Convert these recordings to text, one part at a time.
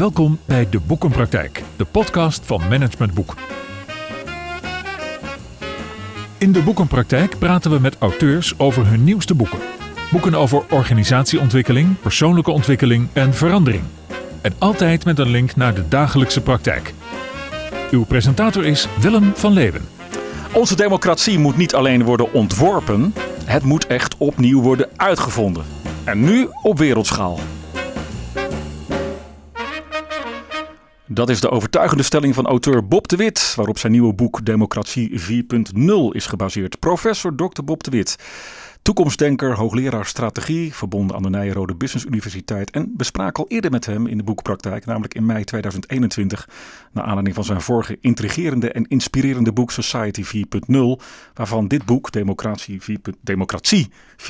Welkom bij De Boekenpraktijk, de podcast van Management Boek. In De Boekenpraktijk praten we met auteurs over hun nieuwste boeken. Boeken over organisatieontwikkeling, persoonlijke ontwikkeling en verandering. En altijd met een link naar de dagelijkse praktijk. Uw presentator is Willem van Leeuwen. Onze democratie moet niet alleen worden ontworpen, het moet echt opnieuw worden uitgevonden. En nu op wereldschaal. Dat is de overtuigende stelling van auteur Bob de Wit, waarop zijn nieuwe boek Democratie 4.0 is gebaseerd. Professor Dr. Bob de Wit. Toekomstdenker, hoogleraar strategie, verbonden aan de Nijrode Business Universiteit. En bespraak al eerder met hem in de boekpraktijk, namelijk in mei 2021. Naar aanleiding van zijn vorige intrigerende en inspirerende boek Society 4.0. Waarvan dit boek, Democratie 4.0, Democratie 4.0,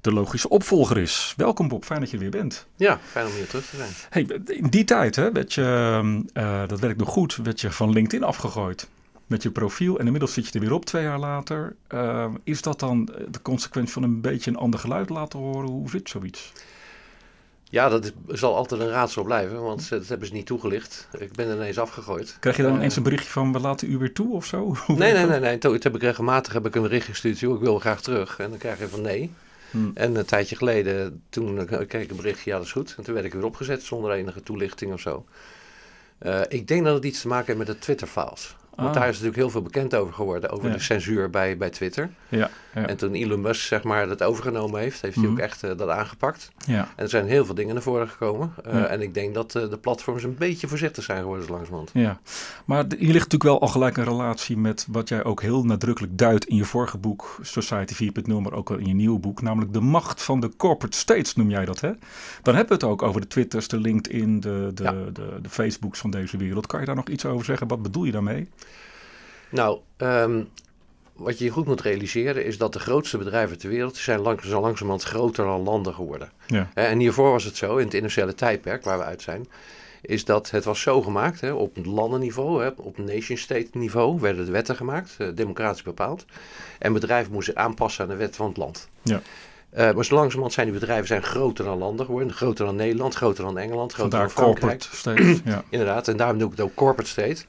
de logische opvolger is. Welkom Bob, fijn dat je er weer bent. Ja, fijn om hier terug te zijn. Hey, in die tijd, hè, werd je, uh, dat werkt nog goed, werd je van LinkedIn afgegooid met je profiel. En inmiddels zit je er weer op twee jaar later. Uh, is dat dan de consequentie van een beetje een ander geluid laten horen? Hoe zit zoiets? Ja, dat is, zal altijd een raadsel blijven, want dat hebben ze niet toegelicht. Ik ben er ineens afgegooid. Krijg je dan ineens een berichtje van we laten u weer toe of zo? nee, nee, nee, nee. Toen heb ik regelmatig heb ik een bericht gestuurd. ik wil graag terug. En dan krijg je van nee. Hmm. En een tijdje geleden, toen kreeg ik een berichtje, ja dat is goed. En toen werd ik weer opgezet zonder enige toelichting of zo. Uh, ik denk dat het iets te maken heeft met de Twitter-files. Want ah. daar is natuurlijk heel veel bekend over geworden, over de censuur bij, bij Twitter. Ja, ja, En toen Elon Musk zeg maar, dat overgenomen heeft, heeft hij ook mhm. echt uh, dat aangepakt. Ja. En er zijn heel veel dingen naar voren gekomen. Uh, en ik denk dat uh, de platforms een beetje voorzichtig zijn geworden langzamerhand. Ja, maar hier ligt natuurlijk wel al gelijk een relatie met wat jij ook heel nadrukkelijk duidt in je vorige boek, Society 4.0, maar ook in je nieuwe boek, namelijk de macht van de corporate states noem jij dat, hè? Dan hebben we het ook over de Twitters, de LinkedIn, de, de, de, de Facebooks van deze wereld. Kan je daar nog iets over zeggen? Wat bedoel je daarmee? Nou, ehm, wat je goed moet realiseren is dat de grootste bedrijven ter wereld zijn lang, zo langzamerhand groter dan landen geworden. Ja. En hiervoor was het zo, in het industriële tijdperk waar we uit zijn, is dat het was zo gemaakt, hè, op landenniveau, hè, op nation-state niveau werden de wetten gemaakt, eh, democratisch bepaald. En bedrijven moesten aanpassen aan de wet van het land. Ja. Uh, maar zo langzamerhand zijn die bedrijven zijn groter dan landen geworden. Groter dan Nederland, groter dan Engeland, groter dan Frankrijk. corporate state. ja. Inderdaad, en daarom doe ik het ook corporate state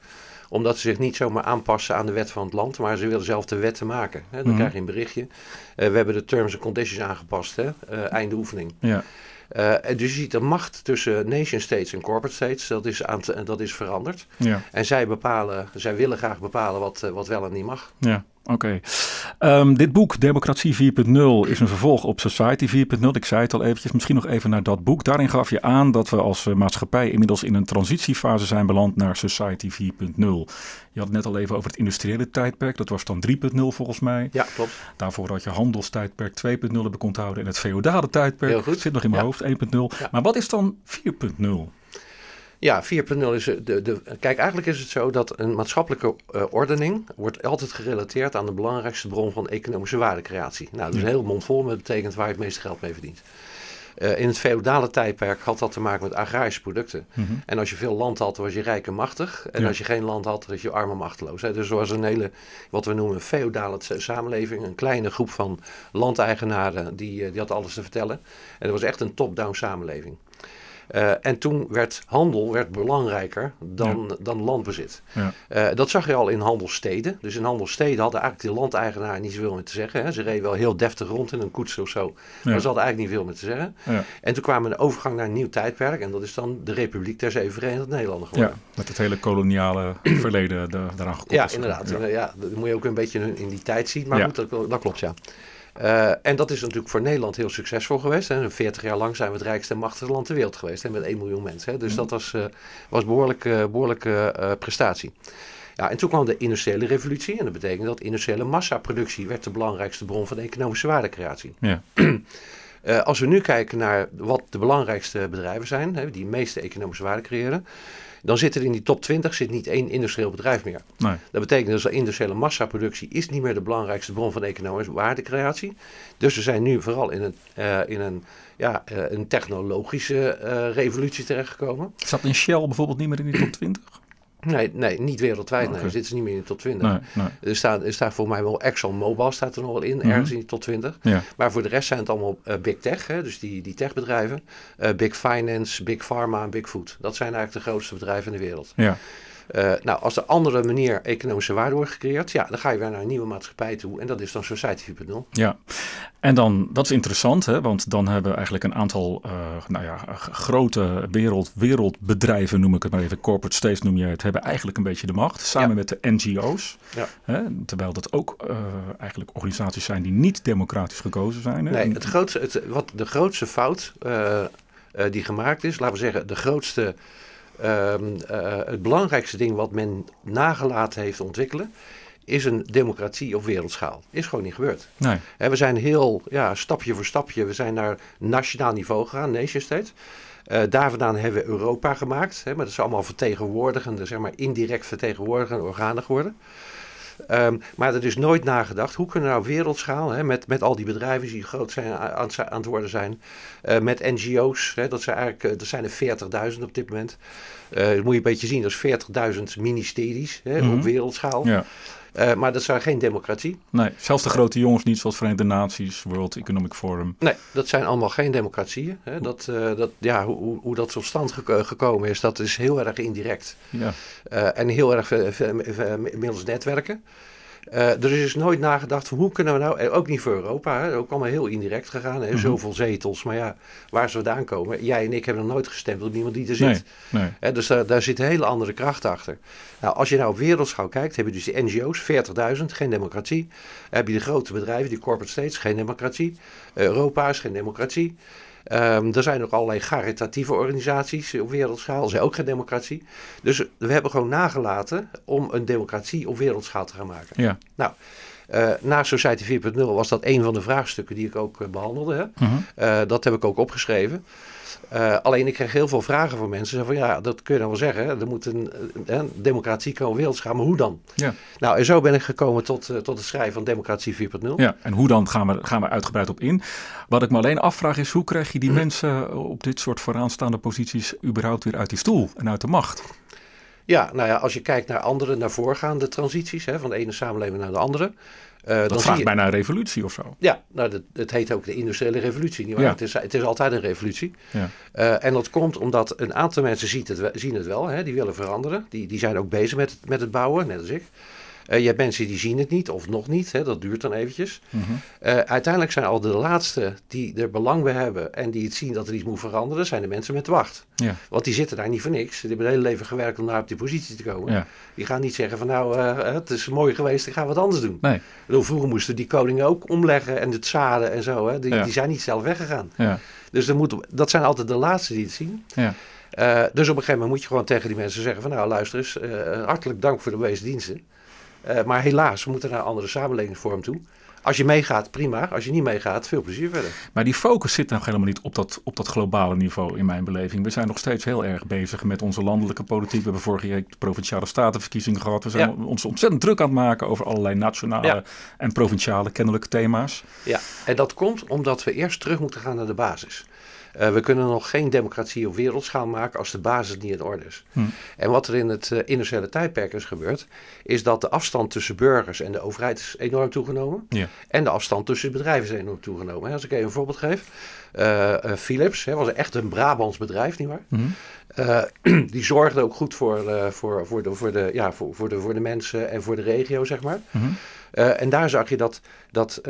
omdat ze zich niet zomaar aanpassen aan de wet van het land, maar ze willen zelf de wetten maken. Hè? Dan mhm. krijg je een berichtje. Uh, we hebben de terms and conditions aangepast, hè? Uh, einde oefening. Ja. Uh, dus je ziet de macht tussen nation states en corporate states, dat is, aan dat is veranderd. Ja. En zij bepalen, zij willen graag bepalen wat, wat wel en niet mag. Ja. Oké. Ehm, dit boek, Democratie 4.0, is een vervolg op Society 4.0. Ik zei het al eventjes, misschien nog even naar dat boek. Daarin gaf je aan dat we als eh, maatschappij inmiddels in een transitiefase zijn beland naar Society 4.0. Je had het net al even over het industriële tijdperk, dat was dan 3.0 volgens mij. Ja, klopt. Daarvoor had je handelstijdperk 2.0 heb ik onthouden en het feodale tijdperk. Heel goed. Zit nog in mijn hoofd, 1.0. Maar wat is dan 4.0? Ja, 4.0 is de, de. Kijk, eigenlijk is het zo dat een maatschappelijke uh, ordening wordt altijd gerelateerd aan de belangrijkste bron van economische waardecreatie. Nou, dat is een heel mond vol, maar dat betekent waar je het meeste geld mee verdient. Uh, in het feodale tijdperk had dat te maken met agrarische producten. Mm -hmm. En als je veel land had, was je rijk en machtig. En als je geen land had, was je arm en machteloos. Hè. Dus er was een hele, wat we noemen, een feodale samenleving. Een kleine groep van landeigenaren, die, die had alles te vertellen. En het was echt een top-down samenleving. Uh, en toen werd handel werd belangrijker dan, dan landbezit. Ja. Uh, dat zag je al in handelssteden. Dus in handelssteden hadden eigenlijk de landeigenaar niet zoveel meer te zeggen. Hè. Ze reden wel heel deftig rond in een koets of zo. Ja. Maar ze hadden eigenlijk niet veel meer te zeggen. Ja. En toen kwamen de overgang naar een nieuw tijdperk. En dat is dan de Republiek der Zeven Verenigde Nederlanden geworden. Ja, met het hele koloniale verleden daaraan gekoppeld. Ja, inderdaad. Ja. dat moet je ook een beetje in die tijd zien. Maar goed, dat, dat klopt ja. Uh, en dat is natuurlijk voor Nederland heel succesvol geweest. Hè. 40 jaar lang zijn we het rijkste en machtigste land ter wereld geweest. Hè, met 1 miljoen mensen. Hè. Dus mhm. dat was, uh, was behoorlijke, behoorlijke uh, prestatie. Ja, en toen kwam de industriële revolutie. En dat betekent dat industriële massaproductie werd de belangrijkste bron van de economische waardecreatie. Ja. Als we nu kijken naar wat de belangrijkste bedrijven zijn, hè, die de meeste economische waarde creëren, dan zit er in die top 20 zit niet één industrieel bedrijf meer. Nee. Dat betekent dus dat industriële massaproductie is niet meer de belangrijkste bron van economische waardecreatie. Dus we zijn nu vooral in een, uh, in een, ja, uh, een technologische uh, revolutie terechtgekomen. Zat in Shell bijvoorbeeld niet meer in die top 20? Nee, nee niet wereldwijd. Nee, Oké. zitten ze niet meer in de top 20. Nee, nee. Er staat, er staat volgens mij wel ExxonMobil staat er nog wel in, Mhm. ergens in de top 20. Ja. Maar voor de rest zijn het allemaal eh, big tech, hè, dus die, die techbedrijven. Eh, big finance, big pharma en big food. Dat zijn eigenlijk de grootste bedrijven in de wereld. Ja. Eh, nou, als er andere manier economische waarde wordt gecreëerd, ja, dan ga je weer naar een nieuwe maatschappij toe. En dat is dan Society 4.0. Ja, en dan, dat is interessant, hè, want dan hebben we eigenlijk een aantal eh, nou ja, grote wereld, wereldbedrijven, noem ik het maar even, corporate states noem je het, hebben eigenlijk een beetje de macht, samen Ja. met de NGO's. Ja. Hè, terwijl dat ook eh, eigenlijk organisaties zijn die niet democratisch gekozen zijn. Hè. Nee, het grootste, het, wat de grootste fout die gemaakt is, laten we zeggen, de grootste, het belangrijkste ding wat men nagelaten heeft ontwikkelen, is een democratie op wereldschaal. Is gewoon niet gebeurd. nee. We zijn heel, ja, stapje voor stapje, we zijn naar nationaal niveau gegaan, nation state. Eh, daar vandaan hebben we Europa gemaakt. Maar dat is allemaal vertegenwoordigende, zeg maar indirect vertegenwoordigende organen geworden. Ehm, maar er is nooit nagedacht, hoe kunnen we nou wereldschaal, hè, met, met al die bedrijven die groot zijn, aan, aan het worden zijn, eh, met NGO's, hè, dat, zijn eigenlijk, eh, dat zijn er 40.000 op dit moment. Eh, dat moet je een beetje zien, dat is 40.000 ministeries hè, Mhm. op wereldschaal. Ja. Eh, maar dat zijn geen democratie. nee, zelfs de grote jongens niet, zoals Verenigde Naties, World Economic Forum. Nee, dat zijn allemaal geen democratieën. Hè. Dat, eh, dat, ja, hoe, hoe- hoe dat tot stand geko- gekomen is, dat is heel erg indirect. Ja. Eh, en heel erg middels netwerken. Eh, er is dus nooit nagedacht van hoe kunnen we nou, ook niet voor Europa, hè, ook allemaal heel indirect gegaan. Hè, Mhm. Zoveel zetels, maar ja, waar ze vandaan komen. Jij en ik hebben nog nooit gestemd op iemand die er zit. Nee, nee. Hè, dus daar, daar zit een hele andere kracht achter. Nou, als je nou op wereldschaal kijkt, heb je dus die NGO's, 40.000, geen democratie. heb je de grote bedrijven, die corporate states, geen democratie. Europa is geen democratie. Ehm, er zijn ook allerlei caritatieve organisaties op wereldschaal, zijn ook geen democratie. Dus we hebben gewoon nagelaten om een democratie op wereldschaal te gaan maken. Ja. Nou, eh, na Society 4.0 was dat een van de vraagstukken die ik ook eh, behandelde. Hè? Mhm. Eh, dat heb ik ook opgeschreven. Eh, alleen ik kreeg heel veel vragen van mensen. Van ja, dat kun je dan wel zeggen. Hè? Er moet een, een, een democratie komen op wereldschaal. Maar hoe dan? Ja. Nou, en zo ben ik gekomen tot, eh, tot het schrijven van Democratie 4.0. Ja, en hoe dan gaan we, gaan we uitgebreid op in. Wat ik me alleen afvraag is, hoe krijg je die mensen op dit soort vooraanstaande posities überhaupt weer uit die stoel en uit de macht? Ja, nou ja, als je kijkt naar andere, naar voorgaande transities, hè, van de ene samenleving naar de andere. Eh, Dat vraagt je, bijna een revolutie of zo. Ja, nou, dat, het heet ook de industriële revolutie. Niet waar? Ja. Het, is, het is altijd een revolutie. Ja. Eh, en dat komt omdat een aantal mensen ziet het, zien het wel, hè, die willen veranderen. Die, die zijn ook bezig met, met het bouwen, net als ik. Eh, je hebt mensen die zien het niet of nog niet, hè, dat duurt dan eventjes. Mhm. Eh, uiteindelijk zijn al de laatste die er belang bij hebben en die het zien dat er iets moet veranderen, zijn de mensen met de wacht. Ja. Want die zitten daar niet voor niks. Die hebben het hele leven gewerkt om daar op die positie te komen. Ja. Die gaan niet zeggen van nou, eh, het is mooi geweest, ik ga wat anders doen. Nee. Bedoel, vroeger moesten die koningen ook omleggen en het zaden en zo. Hè. Die, Ja. die zijn niet zelf weggegaan. Ja. Dus er moet, dat zijn altijd de laatste die het zien. Ja. Dus op een gegeven moment moet je gewoon tegen die mensen zeggen van nou luister eens, hartelijk dank voor de bewezen diensten. Eh, maar helaas, we moeten naar een andere samenlevingsvorm toe. Als je meegaat, prima. Als je niet meegaat, veel plezier verder. Maar die focus zit nog helemaal niet op dat, op dat globale niveau in mijn beleving. We zijn nog steeds heel erg bezig met onze landelijke politiek. We hebben vorige jaar de provinciale statenverkiezingen gehad. We zijn Ja. ons ontzettend druk aan het maken over allerlei nationale Ja. en provinciale kennelijke thema's. Ja, en dat komt omdat we eerst terug moeten gaan naar de basis. Eh, we kunnen nog geen democratie op wereldschaal maken als de basis niet in orde is. Hm. En wat er in het eh, industriële tijdperk is gebeurd, is dat de afstand tussen burgers en de overheid is enorm toegenomen. Ja. En de afstand tussen bedrijven is enorm toegenomen. Als ik even een voorbeeld geef. eh, Philips hè, was echt een Brabants bedrijf, nietwaar? Mhm. Eh, die zorgde ook goed voor, voor, voor, de, voor, de, ja, voor, voor, de, voor de mensen en voor de regio, zeg maar. Eh, en daar zag je dat, dat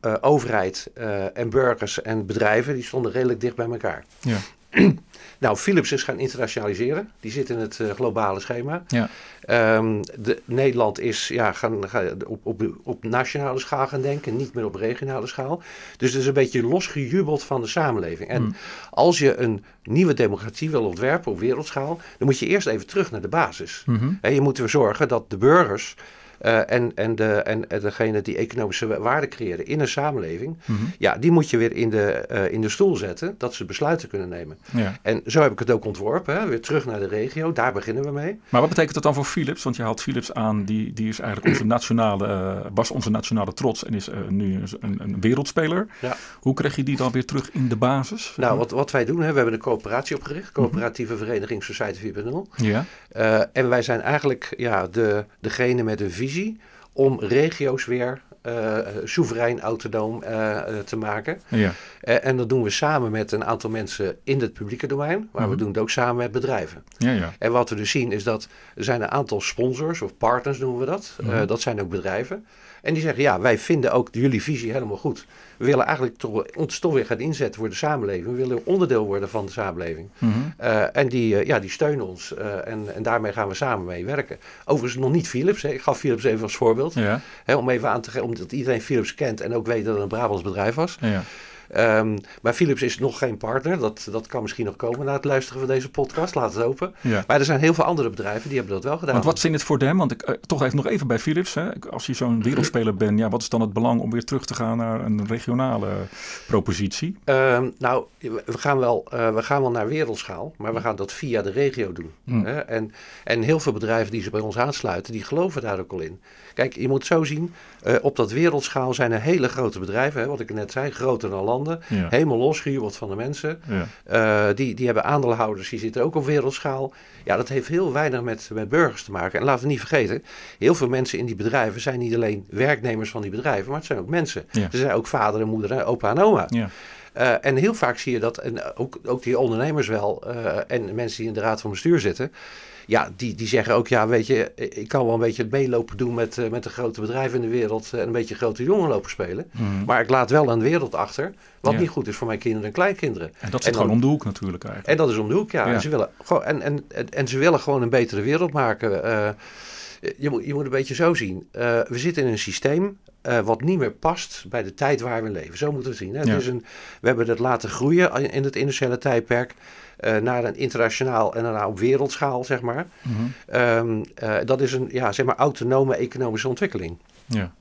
eh, overheid eh, en burgers en bedrijven, die stonden redelijk dicht bij elkaar. Ja. Nou, Philips is gaan internationaliseren. Die zit in het eh, globale schema. Ja. Ehm, de, Nederland is ja, gaan, gaan op, op, op nationale schaal gaan denken, niet meer op regionale schaal. Dus het is een beetje losgejubeld van de samenleving. En Hmm. als je een nieuwe democratie wil ontwerpen op wereldschaal, dan moet je eerst even terug naar de basis. Hè, je moet ervoor zorgen dat de burgers Uh, en, en, de, en degene die economische waarde creëren in een samenleving, Mhm. ja, die moet je weer in de, uh, in de stoel zetten dat ze besluiten kunnen nemen. Ja. En zo heb ik het ook ontworpen, hè? weer terug naar de regio, daar beginnen we mee. Maar wat betekent dat dan voor Philips? Want je haalt Philips aan, die, die is eigenlijk onze nationale, uh, was onze nationale trots en is nu een, een wereldspeler. Ja. Hoe krijg je die dan weer terug in de basis? Nou, wat, wat wij doen, hè, we hebben een coöperatie opgericht, coöperatieve mm -hmm. vereniging Society 4.0. Ja. Uh, en wij zijn eigenlijk ja, de, degene met een visie om regio's weer uh, soeverein, autonoom uh, te maken. Ja. en dat doen we samen met een aantal mensen in het publieke domein, maar Mhm. we doen het ook samen met bedrijven. Ja, ja. En wat we dus zien is dat er zijn een aantal sponsors of partners noemen we dat. Mhm. dat zijn ook bedrijven. En die zeggen, ja, wij vinden ook jullie visie helemaal goed. We willen eigenlijk toch, ons toch weer gaan inzetten voor de samenleving. We willen onderdeel worden van de samenleving. Mhm. Uh, en die, uh, ja, die steunen ons. Uh, en, en daarmee gaan we samen mee werken. Overigens nog niet Philips. Hè. Ik gaf Philips even als voorbeeld. Ja. Hè, om even aan te geven, omdat iedereen Philips kent en ook weet dat het een Brabants bedrijf was. Ja. Um, maar Philips is nog geen partner. Dat, dat kan misschien nog komen na het luisteren van deze podcast. Laat het open. Ja. Maar er zijn heel veel andere bedrijven die hebben dat wel gedaan. Want wat zit het voor hem? Want ik, uh, toch even nog even bij Philips. Hè. Als je zo'n wereldspeler bent, ja, wat is dan het belang om weer terug te gaan naar een regionale propositie? Um, nou, we gaan, wel, uh, we gaan wel naar wereldschaal, maar we gaan dat via de regio doen. Mm. Hè? En, en heel veel bedrijven die zich bij ons aansluiten, die geloven daar ook al in. Kijk, je moet zo zien, uh, op dat wereldschaal zijn er hele grote bedrijven, hè, wat ik net zei, groter dan landen, Ja. helemaal losgejubeld van de mensen. Ja. Uh, die, die hebben aandeelhouders, die zitten ook op wereldschaal. Ja, dat heeft heel weinig met, met burgers te maken. En laten we niet vergeten, heel veel mensen in die bedrijven zijn niet alleen werknemers van die bedrijven, maar het zijn ook mensen. Ja. Ze zijn ook vader en moeder, en opa en oma. Ja. Uh, en heel vaak zie je dat, en ook, ook die ondernemers wel, uh, en mensen die in de raad van bestuur zitten, ja, die, die zeggen ook, ja, weet je, ik kan wel een beetje het meelopen doen met, uh, met de grote bedrijven in de wereld en een beetje grote jongen lopen spelen. Mhm. Maar ik laat wel een wereld achter, wat Ja. niet goed is voor mijn kinderen en kleinkinderen. En dat zit dan- gewoon om de hoek natuurlijk eigenlijk. En dat is om de hoek, ja. Ja. En, ze willen, gewoon, en, en, en, en ze willen gewoon een betere wereld maken. Eh, je, moet, je moet een beetje zo zien. Eh, we zitten in een systeem eh, wat niet meer past bij de tijd waar we leven. Zo moeten we het zien. Hè? Ja. Het is een, we hebben het laten groeien in het industriële tijdperk. Eh, naar een internationaal en daarna op wereldschaal, zeg maar. Mhm. Ehm, eh, dat is een ja, zeg maar autonome economische ontwikkeling. Ja.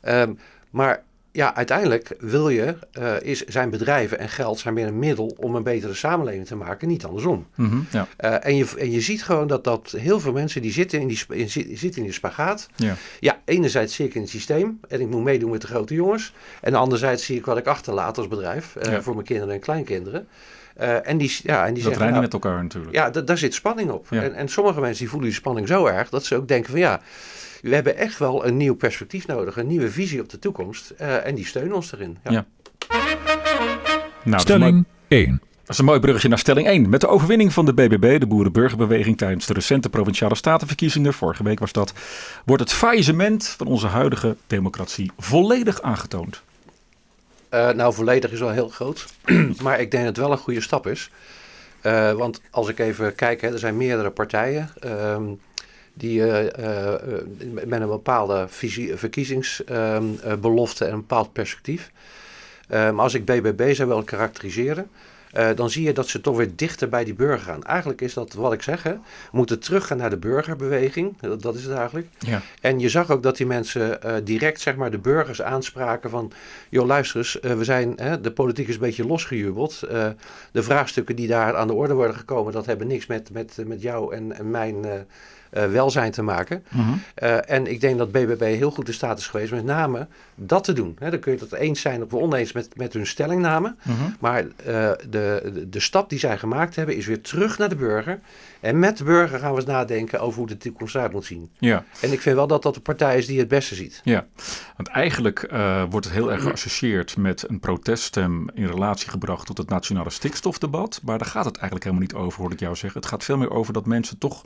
Ehm, maar ja, uiteindelijk wil je, eh, is, zijn bedrijven en geld zijn meer een middel om een betere samenleving te maken, niet andersom. Mhm. ja. En, je, en je ziet gewoon dat, dat heel veel mensen die zitten in die, in, zi- zitten in die spagaat. Ja. Ja, enerzijds zie ik in het systeem en ik moet meedoen met de grote jongens. En anderzijds zie ik wat ik achterlaat als bedrijf Ja. voor mijn kinderen en kleinkinderen. Eh, en die, ja, en die Dat zeggen, rijden nou, met elkaar natuurlijk. ja, da- daar zit spanning op. Ja. En, en sommige mensen die voelen die spanning zo erg dat ze ook denken van ja, we hebben echt wel een nieuw perspectief nodig, een nieuwe visie op de toekomst. Eh, en die steunen ons erin. Ja. Ja. Nou, Stelling 1. Dat is een mooi bruggetje naar stelling 1. Met de overwinning van de BBB, de Boerenburgerbeweging, tijdens de recente provinciale statenverkiezingen, vorige week was dat, wordt het faillissement van onze huidige democratie volledig aangetoond. Eh, nou, volledig is wel heel groot. maar ik denk dat het wel een goede stap is. Eh, want als ik even kijk, hè, er zijn meerdere partijen ehm, die eh, met een bepaalde visie, verkiezingsbelofte en een bepaald perspectief. Maar als ik BBB zou willen karakteriseren, eh, dan zie je dat ze toch weer dichter bij die burger gaan. Eigenlijk is dat wat ik zeg, hè. we moeten teruggaan naar de burgerbeweging. Dat, dat is het eigenlijk. Ja. En je zag ook dat die mensen eh, direct zeg maar, de burgers aanspraken van... joh, luister eens, eh, we zijn, hè, de politiek is een beetje losgejubeld. De vraagstukken die daar aan de orde worden gekomen... dat hebben niks met, met, met jou en, en mijn welzijn te maken. Mhm. Eh, en ik denk dat BBB heel goed in staat is geweest met name dat te doen. Dan kun je het eens zijn of oneens met, met hun stellingname. Mhm. Maar eh, de, de, de stap die zij gemaakt hebben is weer terug naar de burger. En met de burger gaan we eens nadenken over hoe de toekomst eruit moet zien. Ja. En ik vind wel dat dat de partij is die het beste ziet. Ja, want eigenlijk eh, wordt het heel erg geassocieerd met een proteststem in relatie gebracht tot het nationale stikstofdebat. Maar daar gaat het eigenlijk helemaal niet over, hoor ik jou zeggen. Het gaat veel meer over dat mensen toch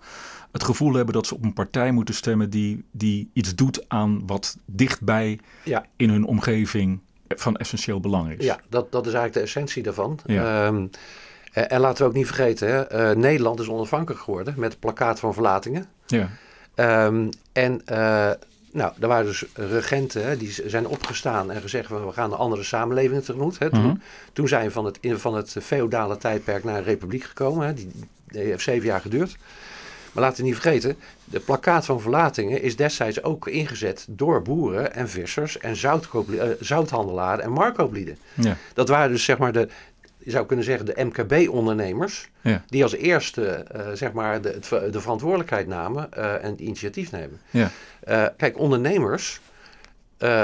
het gevoel hebben dat ze op een partij moeten stemmen die, die iets doet aan wat dichtbij Ja. in hun omgeving van essentieel belang is. Ja, dat, dat is eigenlijk de essentie daarvan. Ja. Ehm, en, en laten we ook niet vergeten, hè, eh, Nederland is onafhankelijk geworden met het plakkaat van verlatingen. Ja. Ehm, en eh, nou, er waren dus regenten hè, die zijn opgestaan en gezegd van we gaan een andere samenleving tegemoet. Hè. Toen, Mhm. toen zijn we van het, in- van het feodale tijdperk naar een republiek gekomen. Hè. Die, die heeft zeven jaar geduurd. Maar laten we niet vergeten, de plakkaat van verlatingen is destijds ook ingezet door boeren en vissers en uh, zouthandelaren en markooplieden. Ja. Dat waren dus zeg maar de, je zou kunnen zeggen, de MKB-ondernemers, ja. die als eerste uh, zeg maar de, de verantwoordelijkheid namen uh, en het initiatief nemen. Ja. Kijk, ondernemers,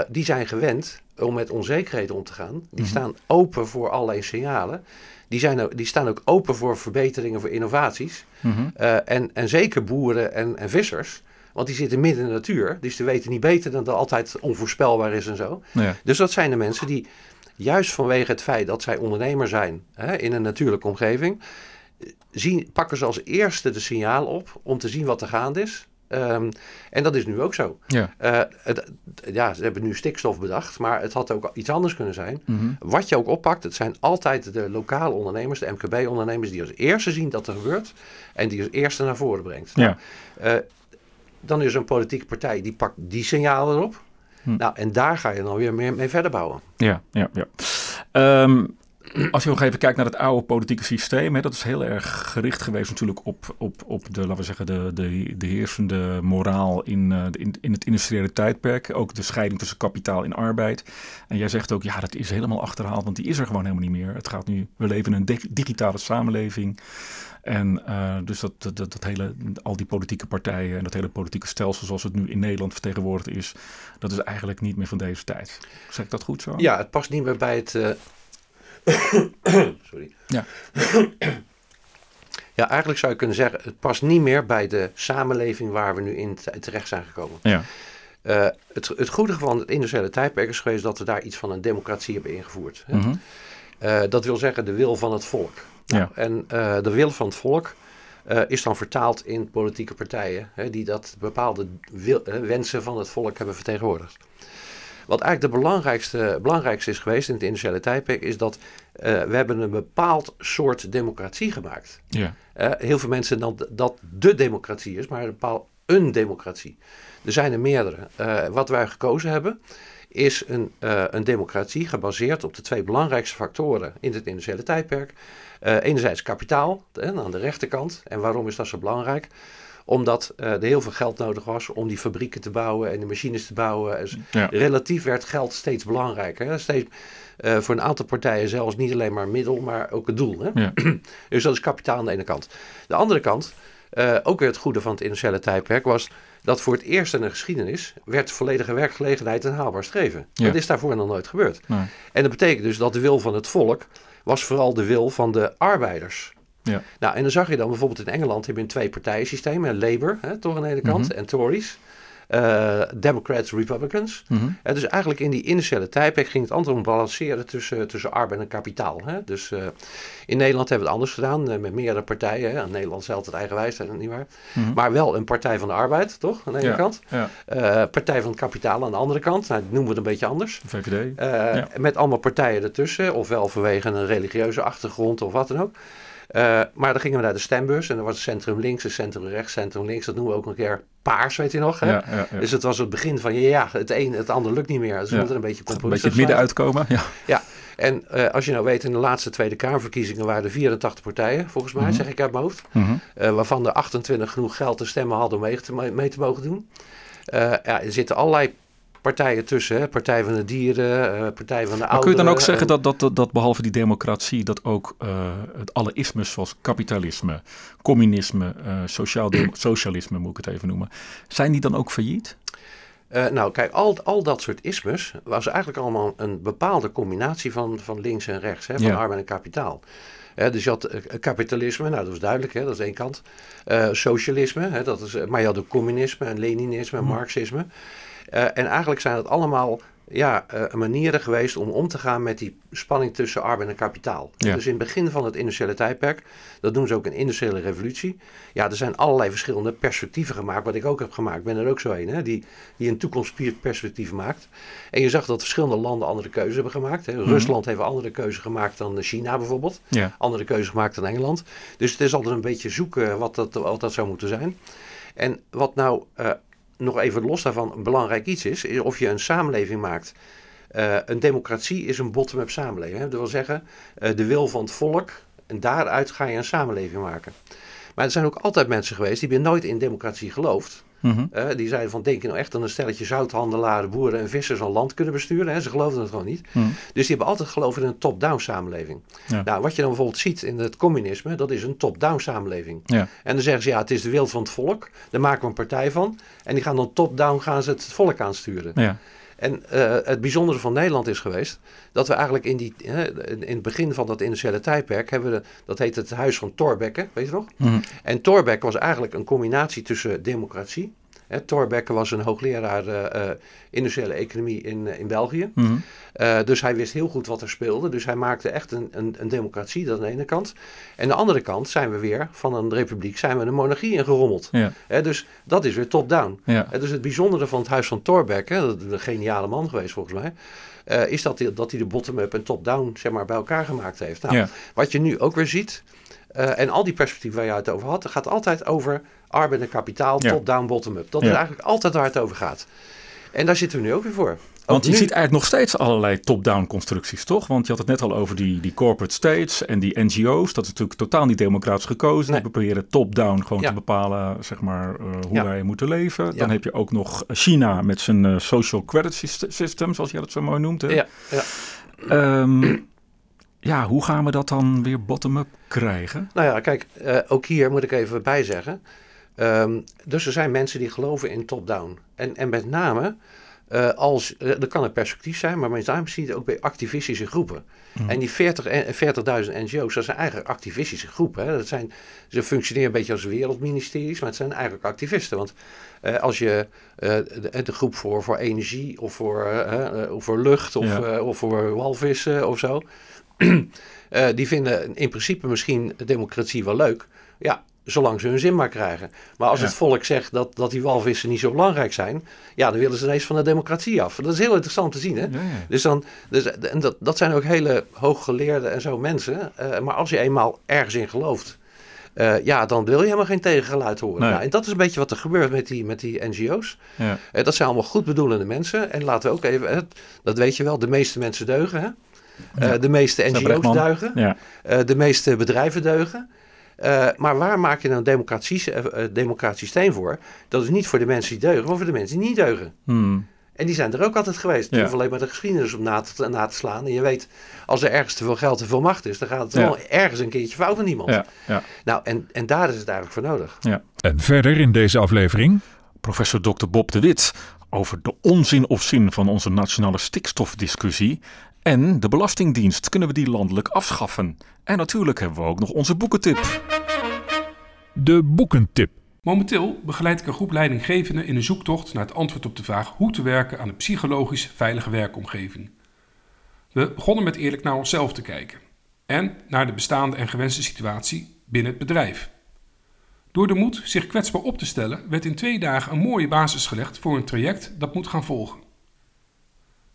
die zijn gewend om met onzekerheden om te gaan. Die mhm. staan open voor allerlei signalen. Die, zijn, die staan ook open voor verbeteringen, voor innovaties. Mhm. en, en zeker boeren en, en vissers. Want die zitten midden in de natuur. Dus die weten niet beter dan dat altijd onvoorspelbaar is en zo. Ja. Dus dat zijn de mensen die juist vanwege het feit dat zij ondernemer zijn hè, in een natuurlijke omgeving, zien, pakken ze als eerste de signaal op om te zien wat er gaande is. Ehm, en dat is nu ook zo. Ja. Uh, het, ja, ze hebben nu stikstof bedacht, maar het had ook iets anders kunnen zijn. Mhm. Wat je ook oppakt, het zijn altijd de lokale ondernemers, de MKB-ondernemers, die als eerste zien dat er gebeurt en die als eerste naar voren brengt. Ja. Nou, uh, dan is er een politieke partij die pakt die signalen erop. Hm. Nou, en daar ga je dan weer mee, mee verder bouwen. Ja, ja, ja. Ehm, als je nog even kijkt naar het oude politieke systeem, hè, dat is heel erg gericht geweest natuurlijk op, op, op de, laten we zeggen, de, de, de heersende moraal in, uh, in, in het industriële tijdperk. Ook de scheiding tussen kapitaal en arbeid. En jij zegt ook, ja, dat is helemaal achterhaald, want die is er gewoon helemaal niet meer. Het gaat nu, we leven in een digitale samenleving. En uh, dus dat, dat, dat, hele, al die politieke partijen en dat hele politieke stelsel zoals het nu in Nederland vertegenwoordigd is, dat is eigenlijk niet meer van deze tijd. Zeg ik dat goed zo? Ja, het past niet meer bij het. Uh... Sorry. Ja. ja, eigenlijk zou je kunnen zeggen, het past niet meer bij de samenleving waar we nu in terecht zijn gekomen. Ja. Uh, het, het goede van het industriële tijdperk is geweest dat we daar iets van een democratie hebben ingevoerd. Mm -hmm. dat wil zeggen de wil van het volk. Ja. En uh, de wil van het volk uh, is dan vertaald in politieke partijen hè, die dat bepaalde wil, uh, wensen van het volk hebben vertegenwoordigd. Wat eigenlijk de belangrijkste, belangrijkste is geweest in het industriële tijdperk, is dat we hebben een bepaald soort democratie gemaakt. Ja. heel veel mensen dan dat de democratie is, maar een bepaald een democratie. Er zijn er meerdere. wat wij gekozen hebben, is een, een democratie gebaseerd op de twee belangrijkste factoren in het industriële tijdperk. Enerzijds kapitaal aan de rechterkant. En waarom is dat zo belangrijk? Omdat uh, er heel veel geld nodig was om die fabrieken te bouwen en de machines te bouwen. Dus relatief werd geld steeds belangrijker. Hè? Steeds, uh, voor een aantal partijen zelfs niet alleen maar middel, maar ook het doel. Hè? Ja. dus dat is kapitaal aan de ene kant. De andere kant, ook weer het goede van het industriële tijdperk, was dat voor het eerst in de geschiedenis werd volledige werkgelegenheid een haalbaar streven. Dat is daarvoor nog nooit gebeurd. Nee. En dat betekent dus dat de wil van het volk was vooral de wil van de arbeiders. Ja. Nou, en dan zag je dan bijvoorbeeld in Engeland hebben een twee partijen systeem. Labour, hè, toch aan de ene kant, mhm. en Tories. Uh, Democrats, Republicans. Mm -hmm. uh, dus eigenlijk in die initiële tijdperk ging het altijd om balanceren tussen, tussen arbeid en kapitaal. Hè? Dus uh, in Nederland hebben we het anders gedaan, met meerdere partijen. Hè? Nederland is altijd eigenwijs, dat is niet waar. Mm -hmm. Maar wel een partij van de arbeid, toch? Aan de ene ja, kant. Ja. partij van het kapitaal aan de andere kant. Nou, noemen we het een beetje anders. VVD. Ja. Met allemaal partijen ertussen, ofwel vanwege een religieuze achtergrond of wat dan ook. Uh, maar dan gingen we naar de stembus en dan was centrum links, het centrum rechts, centrum links. Dat noemen we ook een keer paars, weet je nog. Hè? Ja, ja, ja. Dus het was het begin van, ja, het een, het ander lukt niet meer. Dus we moeten een beetje compromis Een beetje het midden uitkomen, ja. Ja, en uh, als je nou weet, in de laatste Tweede Kamerverkiezingen waren er 84 partijen, volgens mij, mm -hmm. zeg ik uit mijn hoofd. Mm -hmm. uh, waarvan er 28 genoeg geld te stemmen hadden om mee te, mee te mogen doen. ja, er zitten allerlei partijen tussen. Hè? Partij van de Dieren, uh, Partij van de maar Kun je dan ook zeggen dat, dat, dat, behalve die democratie, dat ook uh, het alle ismes zoals kapitalisme, communisme, uh, sociaal socialisme moet ik het even noemen, zijn die dan ook failliet? nou, kijk, al, al dat soort ismes was eigenlijk allemaal een bepaalde combinatie van, van links en rechts, hè, van ja. arbeid en kapitaal. dus je had kapitalisme, nou dat was duidelijk, hè, dat is één kant. socialisme, hè, dat is, maar je had ook communisme en Leninisme en hm. Marxisme. Uh, en eigenlijk zijn het allemaal ja, uh, manieren geweest om om te gaan met die spanning tussen arbeid en kapitaal. Ja. Dus in het begin van het industriële tijdperk, dat doen ze ook in industriële revolutie. Ja, er zijn allerlei verschillende perspectieven gemaakt, wat ik ook heb gemaakt. Ik ben er ook zo een, hè, die, die een toekomstperspectief maakt. En je zag dat verschillende landen andere keuzes hebben gemaakt. Hè. Mhm. Rusland heeft een andere keuze gemaakt dan China bijvoorbeeld. Ja. Andere keuze gemaakt dan Engeland. Dus het is altijd een beetje zoeken wat dat, wat dat zou moeten zijn. En wat nou uh, nog even los daarvan een belangrijk iets is, is of je een samenleving maakt. Uh, een democratie is een bottom-up samenleving. Hè? Dat wil zeggen, uh, de wil van het volk, en daaruit ga je een samenleving maken. Maar er zijn ook altijd mensen geweest die hebben nooit in democratie geloofd. Mhm. Eh, die zeiden van, denk je nou echt dat een stelletje zouthandelaren, boeren en vissers een land kunnen besturen? Hè? Ze geloofden het gewoon niet. Mhm. Dus die hebben altijd geloofd in een top-down samenleving. Ja. Nou, wat je dan bijvoorbeeld ziet in het communisme, dat is een top-down samenleving. Ja. En dan zeggen ze, ja, het is de wil van het volk. Daar maken we een partij van. En die gaan dan top-down gaan ze het volk aansturen. Ja. En eh, het bijzondere van Nederland is geweest dat we eigenlijk in, die, in het begin van dat industriële tijdperk hebben we, de- dat heet het huis van Thorbecke, weet je nog? Mhm. En Thorbecke was eigenlijk een combinatie tussen democratie. Hè, Thorbecke was een hoogleraar eh, eh, industriële economie in, eh, in België. Mhm. Dus hij wist heel goed wat er speelde. Dus hij maakte echt een, een, een democratie, dat aan de ene kant. En aan de andere kant zijn we weer van een republiek, zijn we een monarchie ingerommeld. Ja. Hè, dus dat is weer top-down. Ja. Het is het bijzondere van het huis van Thorbecke, dat is een geniale man geweest volgens mij, is dat hij, dat hij de bottom-up en top-down zeg maar, bij elkaar gemaakt heeft. Nou, Ja. Wat je nu ook weer ziet, eh, en al die perspectieven waar je het over had, gaat altijd over arbeid en kapitaal, Ja. top-down, bottom-up. Dat Ja. is eigenlijk altijd waar het over gaat. En daar zitten we nu ook weer voor. Want je nu- ziet eigenlijk nog steeds allerlei top-down constructies, toch? Want je had het net al over die, die corporate states en die NGO's. Dat is natuurlijk totaal niet democratisch gekozen. Nee. Die proberen top-down gewoon Ja. te bepalen zeg maar, eh, hoe Ja. wij moeten leven. Dan heb je ook nog China met zijn eh, social credit syst- system, zoals jij dat zo mooi noemt. Hè? Ja, ja. Ja, hoe gaan we dat dan weer bottom-up krijgen? Nou ja, kijk, eh, ook hier moet ik even bij zeggen. Ehm, dus er zijn mensen die geloven in top-down. En, en met name eh, als, eh, dat kan een perspectief zijn, maar met name zie je het ook bij activistische groepen. En die 40 en- 40.000 NGO's, dat zijn eigenlijk activistische groepen. Hè. Dat zijn, ze functioneren een beetje als wereldministeries, maar het zijn eigenlijk activisten. Want als je de, de groep voor, voor energie of voor, of voor lucht of, Ja. of voor walvissen of zo, die vinden in principe misschien democratie wel leuk. Ja, zolang ze hun zin maar krijgen. Maar als Ja. het volk zegt dat, dat die walvissen niet zo belangrijk zijn, ja, dan willen ze ineens van de democratie af. Dat is heel interessant te zien, hè? Ja, ja. Dus dan, dus, en dat, dat zijn ook hele hooggeleerde en zo mensen. eh, maar als je eenmaal ergens in gelooft, eh, ja, dan wil je helemaal geen tegengeluid horen. Nee. Nou, en dat is een beetje wat er gebeurt met die, met die NGO's. Ja. Eh, dat zijn allemaal goed bedoelende mensen. En laten we ook even, eh, dat weet je wel, de meeste mensen deugen. Hè? Eh, de meeste NGO's. Ja. Eh, de meeste bedrijven deugen. Eh, maar waar maak je nou een democratie, democratisch systeem voor? Dat is niet voor de mensen die deugen, maar voor de mensen die niet deugen. Hmm. En die zijn er ook altijd geweest. Je Ja. hoeft alleen maar de geschiedenis op na te, na te slaan. En je weet, als er ergens te veel geld, te veel macht is, dan gaat het Ja. wel ergens een keertje fout aan iemand. Ja, ja, Nou, en, en daar is het eigenlijk voor nodig. ja. En verder in deze aflevering Professor Dr. Bob de Wit over de onzin of zin van onze nationale stikstofdiscussie. En de Belastingdienst, kunnen we die landelijk afschaffen? En natuurlijk hebben we ook nog onze boekentip. de boekentip. Momenteel begeleid ik een groep leidinggevenden in een zoektocht naar het antwoord op de vraag hoe te werken aan een psychologisch veilige werkomgeving. We begonnen met eerlijk naar onszelf te kijken en naar de bestaande en gewenste situatie binnen het bedrijf. Door de moed zich kwetsbaar op te stellen werd in twee dagen een mooie basis gelegd voor een traject dat moet gaan volgen.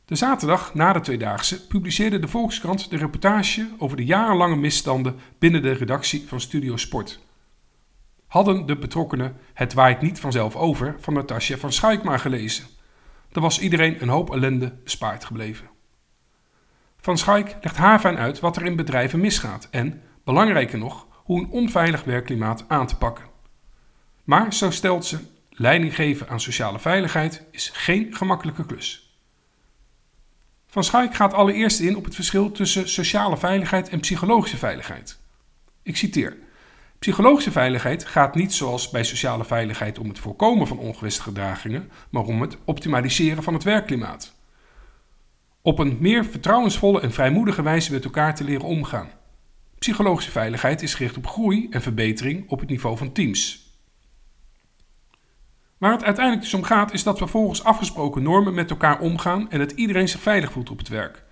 De zaterdag na de tweedaagse publiceerde de Volkskrant de reportage over de jarenlange misstanden binnen de redactie van Studio Sport hadden de betrokkenen Het waait niet vanzelf over van Natasja van Schuik maar gelezen. Dan was iedereen een hoop ellende bespaard gebleven. Van Schuik legt haarfijn uit wat er in bedrijven misgaat en, belangrijker nog, hoe een onveilig werkklimaat aan te pakken. Maar, zo stelt ze, leiding geven aan sociale veiligheid is geen gemakkelijke klus. Van Schuik gaat allereerst in op het verschil tussen sociale veiligheid en psychologische veiligheid. Ik citeer. Psychologische veiligheid gaat niet zoals bij sociale veiligheid om het voorkomen van ongewenste gedragingen, maar om het optimaliseren van het werkklimaat. Op een meer vertrouwensvolle en vrijmoedige wijze met elkaar te leren omgaan. Psychologische veiligheid is gericht op groei en verbetering op het niveau van teams. Waar het uiteindelijk dus om gaat is dat we volgens afgesproken normen met elkaar omgaan en dat iedereen zich veilig voelt op het werk.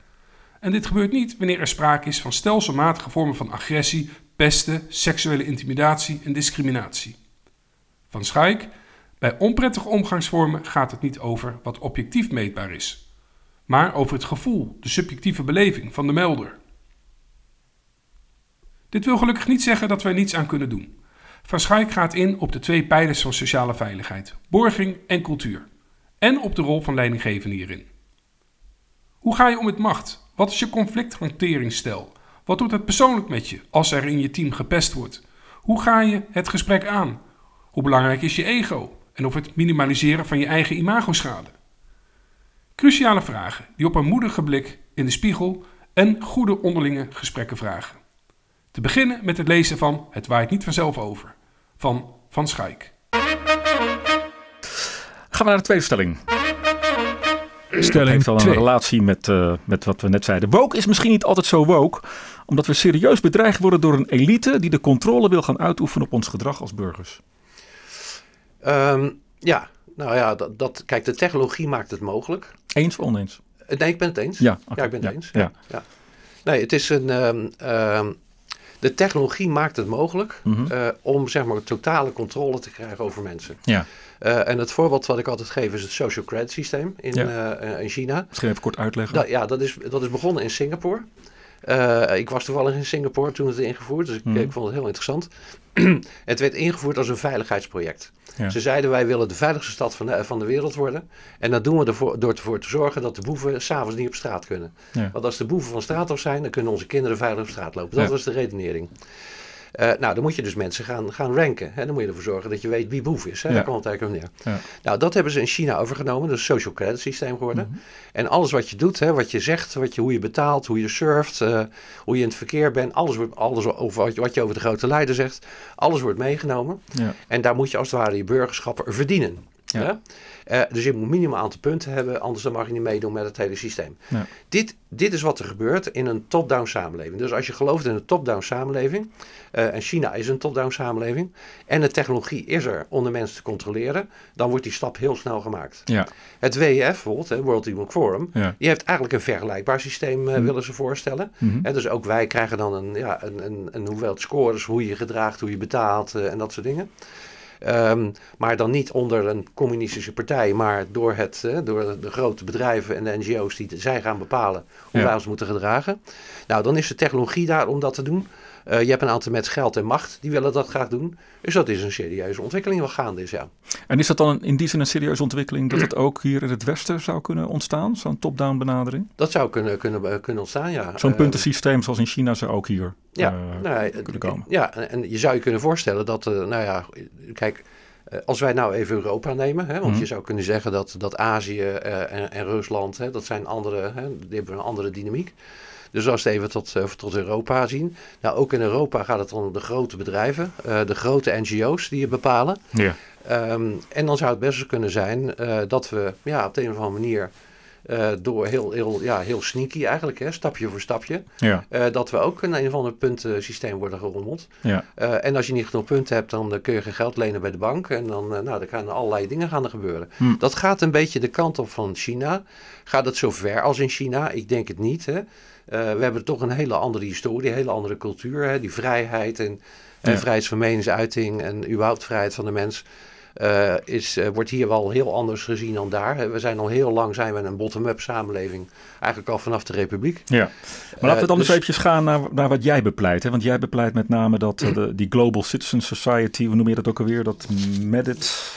En dit gebeurt niet wanneer er sprake is van stelselmatige vormen van agressie, pesten, seksuele intimidatie en discriminatie. Van Schaik, bij onprettige omgangsvormen gaat het niet over wat objectief meetbaar is, maar over het gevoel, de subjectieve beleving van de melder. Dit wil gelukkig niet zeggen dat er niets aan kunnen doen. Van Schaik gaat in op de twee pijlers van sociale veiligheid, borging en cultuur, en op de rol van leidinggevende hierin. Hoe ga je om met macht? Wat is je conflicthanteringsstijl? Wat doet het persoonlijk met je als er in je team gepest wordt? Hoe ga je het gesprek aan? Hoe belangrijk is je ego? En of het minimaliseren van je eigen imago schade? Cruciale vragen die op een moedige blik in de spiegel en goede onderlinge gesprekken vragen. Te beginnen met het lezen van Het waait niet vanzelf over van Van Schaik. Gaan we naar de tweede stelling. Stelling heeft al een 2. relatie met, eh, met wat we net zeiden. Woke is misschien niet altijd zo woke, omdat we serieus bedreigd worden door een elite die de controle wil gaan uitoefenen op ons gedrag als burgers. Ehm, ja, nou ja, dat, dat, kijk, de technologie maakt het mogelijk. Eens of oneens? Eh, Nee, ik ben het eens. Ja, ik ben het Ja, eens. ja. Ja. Nee, het is een. ehm, ehm, de technologie maakt het mogelijk Mhm. eh, om zeg maar totale controle te krijgen over mensen. Ja. Eh, en het voorbeeld wat ik altijd geef is het social credit systeem in, Ja. eh, in China. Misschien even kort uitleggen. Ja, dat is, dat is begonnen in Singapore. Eh, ik was toevallig in Singapore toen het ingevoerd, dus ik, Mhm. ik vond het heel interessant. het werd ingevoerd als een veiligheidsproject. Ja. Ze zeiden wij willen de veiligste stad van de, van de wereld worden. En dat doen we ervoor, door ervoor te zorgen dat de boeven s'avonds niet op straat kunnen. Ja. Want als de boeven van straat af zijn, dan kunnen onze kinderen veilig op straat lopen. Dat Ja. was de redenering. Eh, nou, dan moet je dus mensen gaan, gaan ranken. Hè? Dan moet je ervoor zorgen dat je weet wie boef is. Hè? Ja. Daar het eigenlijk op neer. Ja. Nou, dat hebben ze in China overgenomen. Dat is een social credit systeem geworden. Mhm. En alles wat je doet, hè, wat je zegt, wat je, hoe je betaalt, hoe je surft, eh, hoe je in het verkeer bent, alles, wordt, alles over wat je, wat je over de grote leider zegt, alles wordt meegenomen. Ja. En daar moet je als het ware je burgerschap verdienen. Ja. Eh, dus je moet minimaal aantal punten hebben, anders dan mag je niet meedoen met het hele systeem. Ja. Dit, dit is wat er gebeurt in een top-down samenleving. Dus als je gelooft in een top-down samenleving, eh, en China is een top-down samenleving, en de technologie is er om de mensen te controleren, dan wordt die stap heel snel gemaakt. Ja. Het WEF bijvoorbeeld, hè, World Economic Forum, Ja. die heeft eigenlijk een vergelijkbaar systeem, eh, Mhm. willen ze voorstellen. Mhm. En dus ook wij krijgen dan een, ja, een, een, een hoeveelheid scores, hoe je gedraagt, hoe je betaalt en dat soort dingen. Ehm, maar dan niet onder een communistische partij, maar door, het, eh, door de grote bedrijven en de NGO's die zij gaan bepalen hoe Ja. wij ons moeten gedragen. Nou, dan is de technologie daar om dat te doen. Eh, je hebt een aantal met geld en macht die willen dat graag doen. Dus dat is een serieuze ontwikkeling wat gaande is, ja. En is dat dan in die zin een serieuze ontwikkeling dat het ook hier in het Westen zou kunnen ontstaan? Zo'n top-down benadering? Dat zou kunnen, kunnen, eh, kunnen ontstaan, ja. Zo'n Eh, puntensysteem zoals in China zou ook hier Ja, nou, kunnen komen. Ja, en, en je zou je kunnen voorstellen dat, nou ja, kijk, als wij nou even Europa nemen, hè, want Mhm. je zou kunnen zeggen dat, dat Azië en, en Rusland, hè, dat zijn andere, hè, die hebben een andere dynamiek. Dus als we het even tot, eh, tot Europa zien. Nou, ook in Europa gaat het om de grote bedrijven, eh, de grote NGO's die het bepalen. Ja. Ehm, en dan zou het best wel kunnen zijn eh, dat we ja, op de een of andere manier door heel, heel, ja, heel sneaky eigenlijk, hè, stapje voor stapje, Ja. dat we ook in een of ander puntensysteem worden gerommeld. Ja. En als je niet genoeg punten hebt, dan kun je geen geld lenen bij de bank. En dan, nou, dan gaan er allerlei dingen gaan er gebeuren. Hm. Dat gaat een beetje de kant op van China. Gaat het zo ver als in China? Ik denk het niet. Hè? Eh, we hebben toch een hele andere historie, een hele andere cultuur. Hè? Die vrijheid en, en Ja. vrijheid van meningsuiting en überhaupt vrijheid van de mens. eh, is, eh, wordt hier wel heel anders gezien dan daar. We zijn al heel lang zijn we een bottom-up samenleving. Eigenlijk al vanaf de Republiek. Ja. Maar laten we dan dus- eens eventjes gaan naar, naar wat jij bepleit. Hè? Want jij bepleit met name dat de, die Global Citizen Society, hoe noem je dat ook alweer? Dat Medit...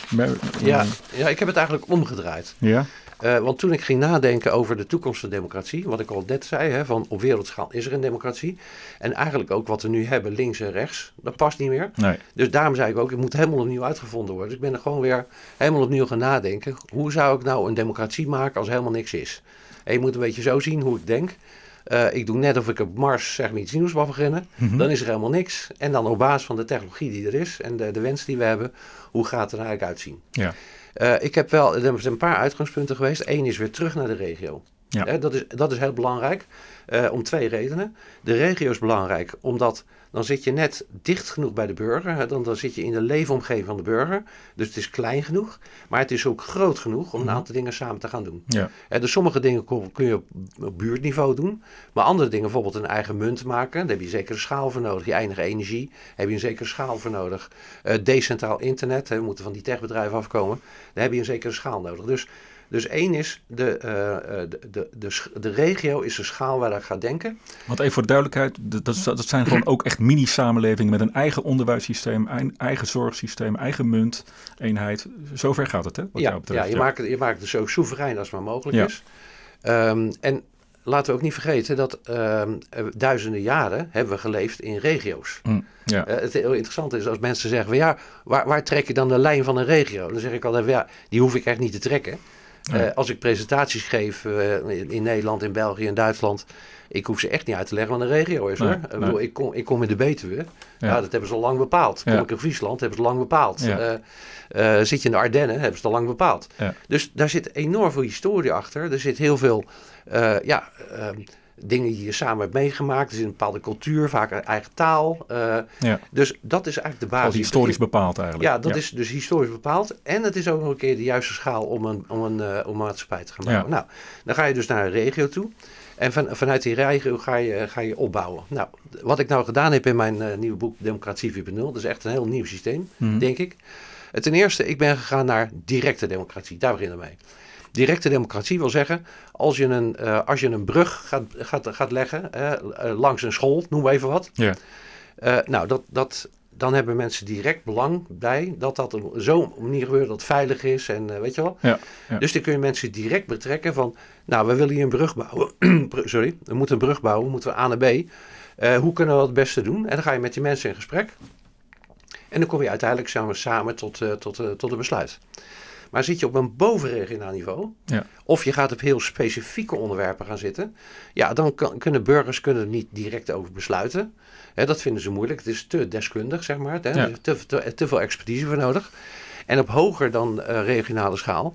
Ja, ja, ik heb het eigenlijk omgedraaid. Ja? Eh, want toen ik ging nadenken over de toekomst van democratie, wat ik al net zei, hè, van op wereldschaal is er een democratie. En eigenlijk ook wat we nu hebben, links en rechts, dat past niet meer. Nee. Dus daarom zei ik ook, het moet helemaal opnieuw uitgevonden worden. Dus ik ben er gewoon weer helemaal opnieuw gaan nadenken. Hoe zou ik nou een democratie maken als helemaal niks is? En je moet een beetje zo zien hoe ik denk. Eh, ik doe net of ik op Mars zeg maar, iets nieuws wil beginnen. Mhm. Dan is er helemaal niks. En dan op basis van de technologie die er is en de, de wens die we hebben, hoe gaat het er eigenlijk uitzien? Ja. Eh, ik heb wel, er zijn een paar uitgangspunten geweest. Eén is weer terug naar de regio. Ja. Hè, dat, is, dat is heel belangrijk. eh, om twee redenen. De regio is belangrijk omdat dan zit je net dicht genoeg bij de burger. Hè, dan, dan zit je in de leefomgeving van de burger. Dus het is klein genoeg. Maar het is ook groot genoeg om een Mhm. aantal dingen samen te gaan doen. Ja. Hè, dus sommige dingen kon- kun je op, op buurtniveau doen. Maar andere dingen, bijvoorbeeld een eigen munt maken. Daar heb je zeker een schaal voor nodig. Je eindige energie heb je een zekere schaal voor nodig. Eh, decentraal internet, hè, we moeten van die techbedrijven afkomen. Daar heb je een zekere schaal nodig. Dus, dus één is, de, eh, eh, de, de, de, de regio is de schaal waar ik ga denken. Want even voor de duidelijkheid, dat, dat, zijn gewoon ook echt mini-samenlevingen met een eigen onderwijssysteem, eigen zorgsysteem, eigen munt, eenheid. Zover gaat het, hè? Wat ja, betreft. ja, je, Maakt het, je maakt het zo soeverein als maar mogelijk Ja. is. Ehm, en laten we ook niet vergeten dat ehm, eh, duizenden jaren hebben we geleefd in regio's. Mm, ja. Het heel interessant is als mensen zeggen, van, ja, waar, waar trek je dan de lijn van een regio? Dan zeg ik altijd, ja, die hoef ik echt niet te trekken. Eh, als ik presentaties geef eh, in, in Nederland, in België en Duitsland, ik hoef ze echt niet uit te leggen wat een regio is Nee, hoor. Ik, nee. bedoel, ik, kom, ik kom in de Betuwe, ja. Ja. dat hebben ze al lang bepaald. Kom Ja. ik in Friesland, hebben ze al lang bepaald. Ja. Eh, zit je in de Ardennen, hebben ze het al lang bepaald. Dus daar zit enorm veel historie achter. Er zit heel veel ja, ehm, dingen die je samen hebt meegemaakt. Er zit een bepaalde cultuur, vaak een eigen taal. eh, Ja. Dus dat is eigenlijk de Al basis. historisch bepaald eigenlijk. Ja, dat is dus historisch bepaald. En het is ook nog een keer de juiste schaal om een, om een, eh, om een maatschappij te gaan bouwen. Nou, dan ga je dus naar een regio toe. En van, vanuit die regio ga je, ga je opbouwen. Nou, wat ik nou gedaan heb in mijn eh, nieuwe boek Democratie 4.0, dat is echt een heel nieuw systeem, Mhm. denk ik. Eh, Ten eerste, ik ben gegaan naar directe democratie. Daar beginnen we mee. Directe democratie wil zeggen, als je een, eh, als je een brug gaat, gaat, gaat leggen eh, langs een school, noem maar even wat. Ja. Eh, nou, dat, dat, dan hebben mensen direct belang bij dat dat op zo'n manier gebeurt dat het veilig is en weet je wel. Ja, ja. Dus dan kun je mensen direct betrekken van, nou, we willen hier een brug bouwen. Sorry, we moeten een brug bouwen, moeten we A naar B. Hoe kunnen we dat het beste doen? En dan ga je met die mensen in gesprek. En dan kom je uiteindelijk samen, samen tot, tot, tot een besluit. Maar zit je op een bovenregionaal niveau, Ja. of je gaat op heel specifieke onderwerpen gaan zitten, ja, dan kan, kunnen burgers kunnen er niet direct over besluiten. Dat vinden ze moeilijk. Het is te deskundig, zeg maar. Hè, Ja. Er is te, te, te veel expertise voor nodig. En op hoger dan eh, regionale schaal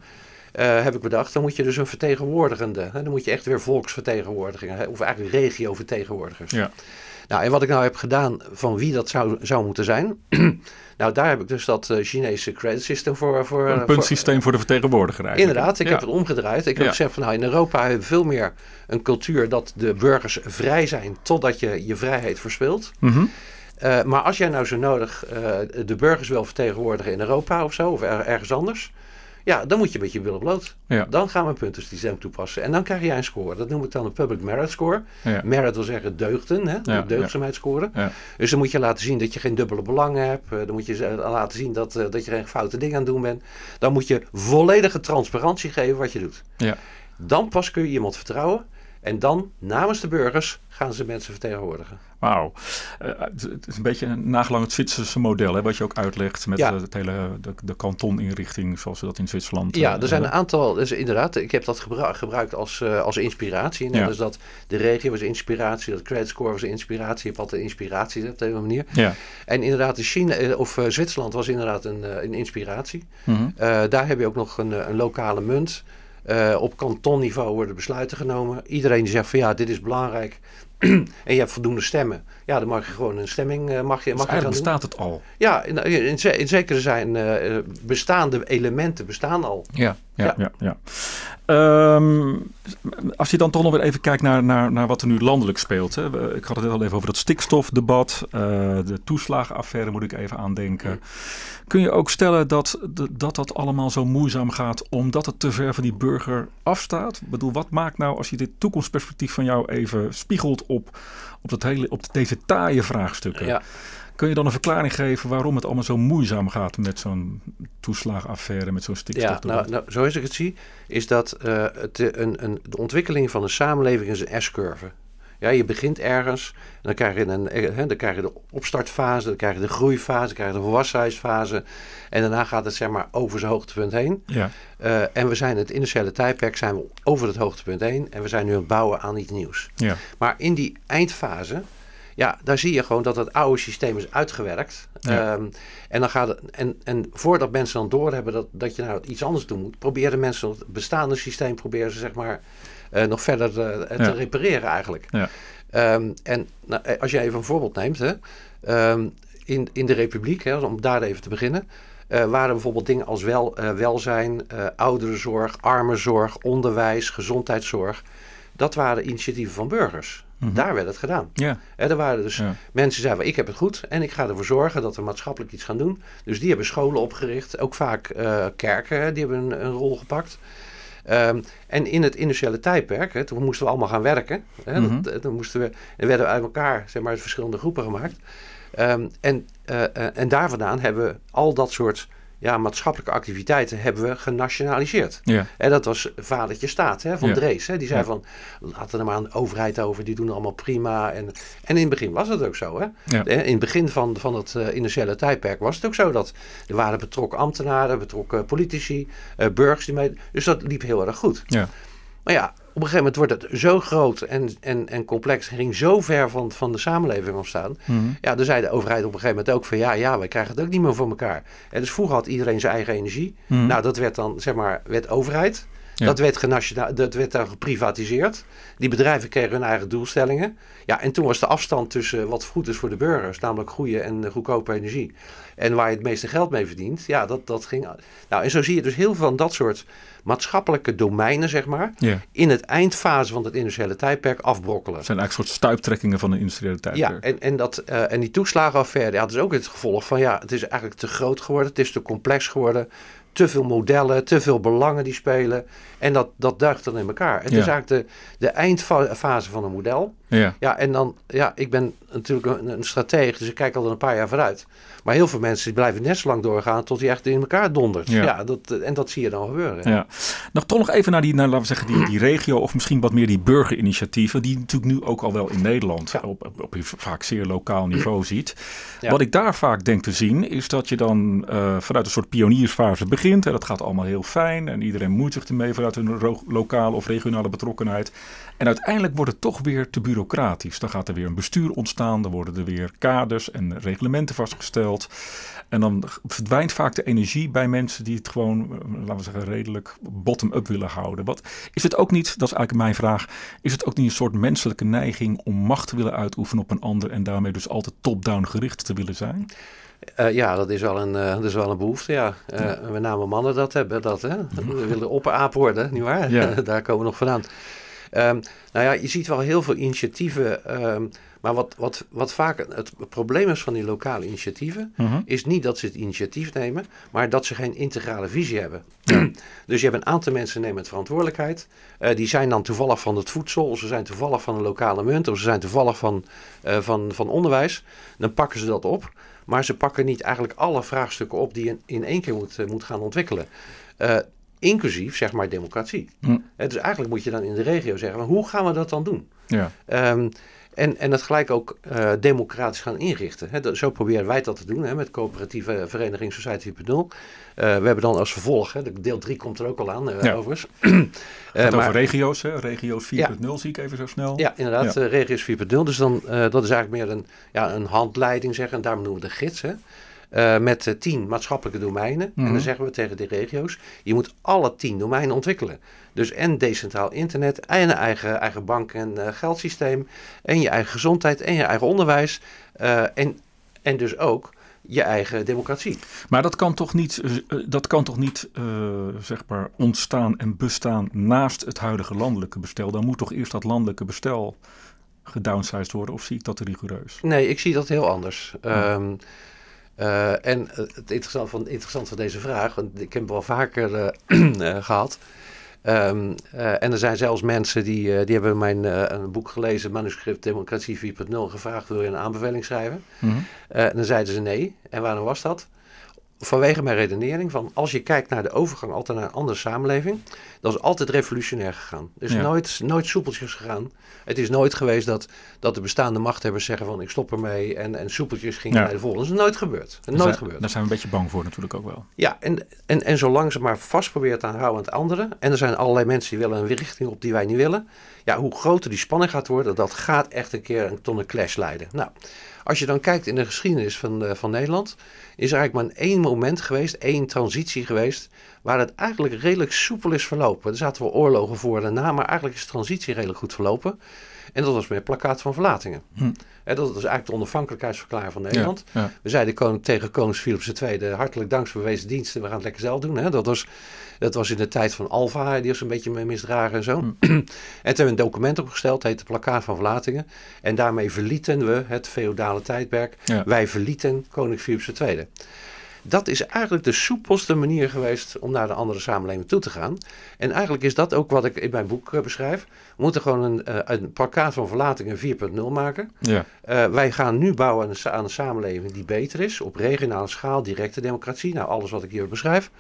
eh, heb ik bedacht, dan moet je dus een vertegenwoordigende, hè, dan moet je echt weer volksvertegenwoordigingen, hè, of eigenlijk regiovertegenwoordigers. Ja. Nou, en wat ik nou heb gedaan van wie dat zou, zou moeten zijn, nou daar heb ik dus dat eh, Chinese credit system voor. voor Een voor- puntsysteem voor de vertegenwoordiger eigenlijk. Inderdaad, ik Ja. heb het omgedraaid. Ik heb Ja. gezegd van nou in Europa hebben we veel meer een cultuur dat de burgers vrij zijn totdat je je vrijheid verspeelt. Mhm. Eh, maar als jij nou zo nodig eh, de burgers wil vertegenwoordigen in Europa of zo, of er- ergens anders. Ja, dan moet je met je billen bloot. Ja. Dan gaan we een puntensysteem toepassen. En dan krijg jij een score. Dat noem ik dan een public merit score. Ja. Merit wil zeggen deugden, hè? Ja, de deugdzaamheidsscore. Dus dan moet je laten zien dat je geen dubbele belangen hebt. Eh, Dan moet je ze- laten zien dat, eh, dat je geen foute dingen aan het doen bent. Dan moet je volledige transparantie geven wat je doet. Ja. Dan pas kun je iemand vertrouwen. En dan, namens de burgers, gaan ze mensen vertegenwoordigen. Wauw. Eh, het is een beetje een nagelang het Zwitserse model, hè, wat je ook uitlegt met Ja. eh, het hele, de, de kantoninrichting zoals we dat in Zwitserland Ja, eh, er zijn een aantal, dus inderdaad, ik heb dat gebru- gebruikt als, als inspiratie. Net Ja. als dat de regio was inspiratie, dat credit score was inspiratie. Je hebt altijd inspiratie op de een manier. Ja. En inderdaad, de China, of Zwitserland was inderdaad een, een inspiratie. Mhm. Daar heb je ook nog een, een lokale munt. Eh, op kantonniveau worden besluiten genomen. Iedereen die zegt van ja, dit is belangrijk. en je hebt voldoende stemmen. Ja, dan mag je gewoon een stemming eh, mag je, Dus mag je gaan eigenlijk doen. bestaat het al. Ja, in, in, ze- in zekere zijn eh, eh, bestaande elementen bestaan al. Ja, ja, ja. Ja. Ehm, als je dan toch nog weer even kijkt naar, naar, naar wat er nu landelijk speelt. Hè. Ik had het al even over dat stikstofdebat. eh, de toeslagenaffaire moet ik even aandenken. Kun je ook stellen dat, dat dat allemaal zo moeizaam gaat omdat het te ver van die burger afstaat? Ik bedoel, wat maakt nou als je dit toekomstperspectief van jou even spiegelt op, op, dat hele, op deze taaie vraagstukken? Ja. Kun je dan een verklaring geven waarom het allemaal zo moeizaam gaat met zo'n toeslagenaffaire, met zo'n Ja, stikstofdebat? nou, nou, zoals ik het zie, is dat eh, het, eh, een, een, de ontwikkeling van een samenleving is een S-curve. Ja, je begint ergens, en dan krijg je, een, eh, hè, dan krijg je de opstartfase, dan krijg je de groeifase, dan krijg je de volwassenheidsfase. En daarna gaat het zeg maar over zijn hoogtepunt heen. Ja, Eh, en we zijn het initiële tijdperk zijn we over het hoogtepunt heen. En we zijn nu aan het bouwen aan iets nieuws. ja, Maar in die eindfase, ja, daar zie je gewoon dat het oude systeem is uitgewerkt. Ja. Ehm, en, dan gaat het, en, en voordat mensen dan doorhebben dat, dat je nou iets anders doen moet, proberen mensen het bestaande systeem proberen ze zeg maar eh, nog verder eh, te Ja. repareren eigenlijk. Ja. Ehm, en nou, eh, als je even een voorbeeld neemt, hè, ehm, in, in de Republiek, hè, om daar even te beginnen, waren bijvoorbeeld dingen als wel, welzijn, ouderenzorg, armenzorg, onderwijs, gezondheidszorg. Dat waren initiatieven van burgers. Mhm. Daar werd het gedaan. ja, Hè, er waren dus Ja. mensen die zeiden, ik heb het goed en ik ga ervoor zorgen dat we maatschappelijk iets gaan doen. Dus die hebben scholen opgericht, ook vaak eh, kerken, die hebben een, een rol gepakt. Ehm, en in het initiële tijdperk, hè, toen moesten we allemaal gaan werken. Hè, Mhm. dat, toen moesten we, en werden we uit elkaar zeg maar, verschillende groepen gemaakt. Ehm, en, eh, eh, en daar vandaan hebben we al dat soort ja, maatschappelijke activiteiten hebben we genationaliseerd. Ja. En dat was vadertje staat hè, van Ja. Drees. Hè, die zei Ja. van, laten er maar een overheid over, die doen allemaal prima. En, en in het begin was het ook zo. Hè? Ja. In het begin van, van het eh, initiële tijdperk was het ook zo dat er waren betrokken ambtenaren, betrokken politici, eh, burgers die mee. Dus dat liep heel erg goed. Ja. Maar ja, op een gegeven moment wordt het zo groot en, en, en complex, en ging zo ver van, van de samenleving ontstaan. Mhm. Ja, dan zei de overheid op een gegeven moment ook van ja, ja, wij krijgen het ook niet meer voor elkaar. En dus vroeger had iedereen zijn eigen energie. Mhm. Nou, dat werd dan, zeg maar, werd overheid. Ja. Dat, werd genationa- dat werd dan geprivatiseerd. Die bedrijven kregen hun eigen doelstellingen. Ja, en toen was de afstand tussen wat goed is voor de burgers, namelijk goede en goedkope energie, en waar je het meeste geld mee verdient, ja, dat, dat ging. Nou, en zo zie je dus heel veel van dat soort maatschappelijke domeinen, zeg maar, Ja. in het eindfase van het industriële tijdperk afbrokkelen. Het zijn eigenlijk soort stuiptrekkingen van de industriële Ja, tijdperk. en, en, dat, eh, en die toeslagenaffaire ja, dat is ook het gevolg van ja, het is eigenlijk te groot geworden, het is te complex geworden, te veel modellen, te veel belangen die spelen. En dat, dat duigt dan in elkaar. Het Ja. is eigenlijk de, de eindfase van een model. Ja. Ja, en dan, ja, ik ben natuurlijk een, een stratege, dus ik kijk altijd een paar jaar vooruit. Maar heel veel mensen die blijven net zo lang doorgaan tot die echt in elkaar dondert. Ja. Ja, dat, en dat zie je dan gebeuren. Ja. Nog toch nog even naar die, naar, laten we zeggen, die, die regio of misschien wat meer die burgerinitiatieven, die natuurlijk nu ook al wel in Nederland Ja. op, op, op een vaak zeer lokaal niveau ziet. Ja. Wat ik daar vaak denk te zien, is dat je dan eh, vanuit een soort pioniersfase begint. En dat gaat allemaal heel fijn en iedereen moeit zich ermee vanuit een lokale of regionale betrokkenheid. En uiteindelijk wordt het toch weer te bureaucratisch. Dan gaat er weer een bestuur ontstaan, dan worden er weer kaders en reglementen vastgesteld. En dan verdwijnt vaak de energie bij mensen die het gewoon, eh, laten we zeggen, redelijk bottom-up willen houden. Wat, is het ook niet, dat is eigenlijk mijn vraag, is het ook niet een soort menselijke neiging om macht te willen uitoefenen op een ander en daarmee dus altijd top-down gericht te willen zijn? Eh, ja, dat is wel een, eh, dat is wel een behoefte, ja. Eh, Met name mannen dat hebben, dat, hè. We willen opperaap worden, nietwaar? Ja. Daar komen we nog vandaan. Ehm, nou ja, je ziet wel heel veel initiatieven. ehm, maar wat, wat, wat vaak het probleem is van die lokale initiatieven... is niet dat ze het initiatief nemen... maar dat ze geen integrale visie hebben. dus je hebt een aantal mensen nemen het verantwoordelijkheid. Eh, die zijn dan toevallig van het voedsel... of ze zijn toevallig van een lokale munt... of ze zijn toevallig van, eh, van, van onderwijs. Dan pakken ze dat op... Maar ze pakken niet eigenlijk alle vraagstukken op die je in, in één keer moet, eh, moet gaan ontwikkelen. Inclusief, zeg maar, democratie. Hm. Dus eigenlijk moet je dan in de regio zeggen, hoe gaan we dat dan doen? Ja, Ehm, en, en dat gelijk ook eh, democratisch gaan inrichten. Dat- zo proberen wij dat te doen hè, met coöperatieve vereniging Society 4.0. Eh, we hebben dan als vervolg, hè, de- deel 3 komt er ook al aan eh, Ja. overigens. het maar- over regio's, hè? regio's 4.0 zie ik even zo snel. ja, inderdaad, Ja. Regio's 4.0. Dus dan, dat is eigenlijk meer een, ja, een handleiding, zeggen. En daarom noemen we de gids. Hè. Eh, met eh, tien maatschappelijke domeinen. En Mhm. dan zeggen we tegen de regio's, je moet alle tien domeinen ontwikkelen. Dus en decentraal internet, en een eigen, eigen bank- en eh, geldsysteem, en je eigen gezondheid, en je eigen onderwijs. en, en dus ook je eigen democratie. Maar dat kan toch niet, dat kan toch niet zeg maar ontstaan en bestaan naast het huidige landelijke bestel? Dan moet toch eerst dat landelijke bestel gedownsized worden? Of zie ik dat te rigoureus? Nee, ik zie dat heel anders. Ehm, eh, en het interessante van, interessant van deze vraag, want ik heb hem wel vaker eh, eh, gehad. Ehm, eh, en er zijn zelfs mensen die, eh, die hebben mijn eh, een boek gelezen, manuscript Democratie 4.0, gevraagd: wil je een aanbeveling schrijven? Mhm. Eh, en dan zeiden ze nee. En waarom was dat? Vanwege mijn redenering van als je kijkt naar de overgang altijd naar een andere samenleving, dat is altijd revolutionair gegaan. Dus Ja. nooit, nooit soepeltjes gegaan. Het is nooit geweest dat, dat de bestaande machthebbers zeggen van ik stop ermee en, en soepeltjes gingen Ja. naar de volgende. Dat is nooit gebeurd. Nooit zijn- gebeurd. Daar zijn we een beetje bang voor natuurlijk ook wel. Ja, en, en, en zolang ze maar vast probeert aan houden aan het andere. En er zijn allerlei mensen die willen een richting op die wij niet willen. Ja, hoe groter die spanning gaat worden, dat gaat echt een keer een- tot een clash leiden. Nou, als je dan kijkt in de geschiedenis van, eh, van Nederland, is er eigenlijk maar één moment geweest, één transitie geweest, waar het eigenlijk redelijk soepel is verlopen. Er zaten wel oorlogen voor en na, maar eigenlijk is de transitie redelijk goed verlopen. En dat was met plakkaat van verlatingen. Hm. En dat was eigenlijk de onafhankelijkheidsverklaring van Nederland. Ja, ja. We zeiden koning, tegen koning Philips II, hartelijk dank voor bewezen diensten, we gaan het lekker zelf doen. Hè? Dat, was, dat was in de tijd van Alva, die was een beetje mee misdragen en zo. en toen hebben we een document opgesteld, heet de plakkaat van verlatingen. En daarmee verlieten we het feodale tijdperk. Ja. Wij verlieten koning Philips II. Dat is eigenlijk de soepelste manier geweest om naar de andere samenleving toe te gaan. En eigenlijk is dat ook wat ik in mijn boek eh, beschrijf. We moeten gewoon een, uh, een plakkaat van verlatingen 4.0 maken. Ja. Uh, wij gaan nu bouwen aan een, aan een, samenleving die beter is. Op regionale schaal, directe democratie. Nou, alles wat ik hier beschrijf.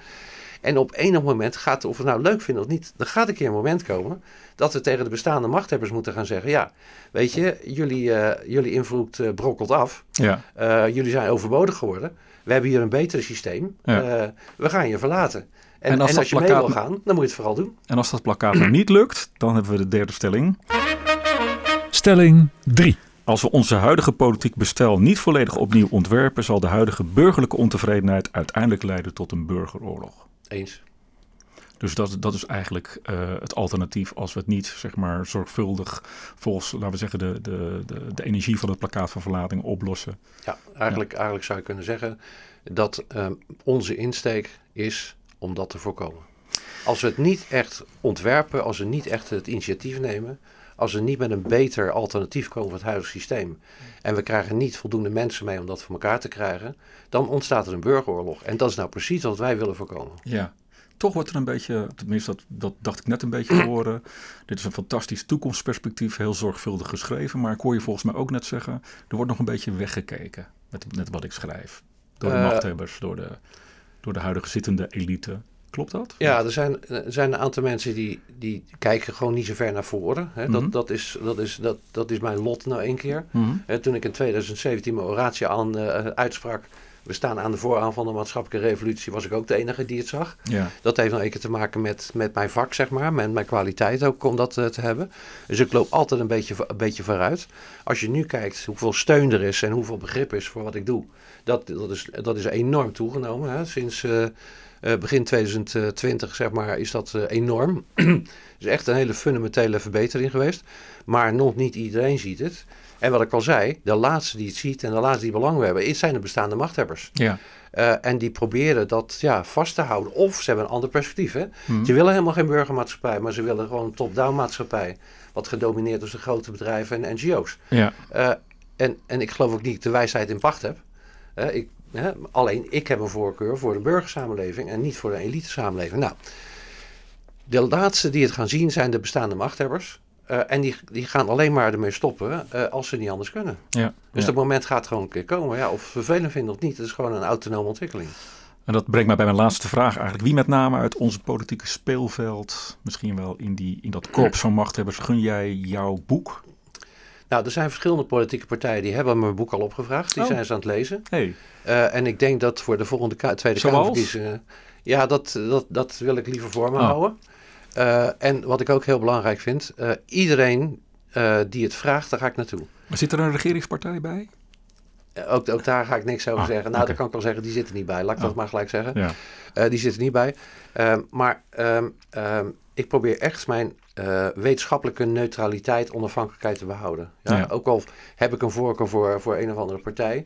En op enig moment gaat, of we het nou leuk vinden of niet, er gaat een keer een moment komen dat we tegen de bestaande machthebbers moeten gaan zeggen: Ja, weet je, jullie, uh, jullie invloed uh, brokkelt af. Ja. Uh, jullie zijn overbodig geworden. We hebben hier een beter systeem. Ja. we gaan je verlaten. En, en als, en als je plakkaat... mee wil gaan, dan moet je het vooral doen. En als dat plakkaat nou niet lukt, dan hebben we de derde stelling. Stelling 3. Als we onze huidige politiek bestel niet volledig opnieuw ontwerpen, zal de huidige burgerlijke ontevredenheid uiteindelijk leiden tot een burgeroorlog. Eens. Dus dat, dat is eigenlijk uh, het alternatief als we het niet zeg maar, zorgvuldig volgens, laten we zeggen, de, de, de, de energie van het plakkaat van verlating oplossen. Ja, eigenlijk, ja. eigenlijk zou je kunnen zeggen dat um, onze insteek is om dat te voorkomen. Als we het niet echt ontwerpen, als we niet echt het initiatief nemen, als we niet met een beter alternatief komen voor het huidige systeem en we krijgen niet voldoende mensen mee om dat voor elkaar te krijgen, dan ontstaat er een burgeroorlog. En dat is nou precies wat wij willen voorkomen. Ja, toch wordt er een beetje, tenminste dat, dat dacht ik net een beetje te horen. Dit is een fantastisch toekomstperspectief, heel zorgvuldig geschreven. Maar ik hoor je volgens mij ook net zeggen, er wordt nog een beetje weggekeken met, met wat ik schrijf. Door de uh, machthebbers, door de, door de huidige zittende elite. Klopt dat? Ja, er zijn, er zijn een aantal mensen die, die kijken gewoon niet zo ver naar voren. Hè. Dat, mm -hmm. dat, is, dat, is, dat, dat is mijn lot nou één keer. Mm -hmm. Toen ik in 2017 mijn oratie aan uh, uitsprak we staan aan de vooraan van de maatschappelijke revolutie, was ik ook de enige die het zag. Ja. Dat heeft nou een keer te maken met, met mijn vak, zeg maar, met mijn kwaliteit ook om dat uh, te hebben. Dus ik loop altijd een beetje, een beetje vooruit. Als je nu kijkt hoeveel steun er is en hoeveel begrip is voor wat ik doe, dat, dat, is, dat is enorm toegenomen. Hè. Sinds uh, uh, begin 2020, zeg maar, is dat enorm. Het is echt een hele fundamentele verbetering geweest. Maar nog niet iedereen ziet het. En wat ik al zei, de laatste die het ziet en de laatste die belang hebben, zijn de bestaande machthebbers. Ja. Uh, en die proberen dat ja, vast te houden. Of ze hebben een ander perspectief. Hè? Mm. Ze willen helemaal geen burgermaatschappij, maar ze willen gewoon een top-down maatschappij. Wat gedomineerd is door grote bedrijven en NGO's. Ja. Uh, en, en ik geloof ook niet dat ik de wijsheid in pacht heb. Uh, ik, alleen ik heb een voorkeur voor de burgersamenleving en niet voor de elite samenleving. Nou, de laatste die het gaan zien zijn de bestaande machthebbers. Uh, en die, die gaan alleen maar ermee stoppen uh, als ze niet anders kunnen. Ja, dus ja. dat moment gaat gewoon een keer komen. Ja, of vervelend vinden of niet, het is gewoon een autonome ontwikkeling. En dat brengt mij bij mijn laatste vraag eigenlijk. Wie met name uit onze politieke speelveld, misschien wel in, die, in dat korps van machthebbers, gun jij jouw boek? Nou, er zijn verschillende politieke partijen die hebben mijn boek al opgevraagd. Die oh. zijn ze aan het lezen. Hey. Uh, en ik denk dat voor de volgende ka Tweede Kamerverkiezingen... Ja, dat, dat, dat wil ik liever voor me oh. houden. Uh, en wat ik ook heel belangrijk vind, uh, iedereen uh, die het vraagt, daar ga ik naartoe. Maar zit er een regeringspartij bij? Ook, ook, daar ga ik niks over ah, zeggen. Nou, okay. daar kan ik wel zeggen, die zit er niet bij. Laat ik oh. dat maar gelijk zeggen. Ja. die zit er niet bij. maar um, um, ik probeer echt mijn wetenschappelijke neutraliteit, onafhankelijkheid te behouden. Ja? Ja. Ook al heb ik een voorkeur voor, voor een of andere partij.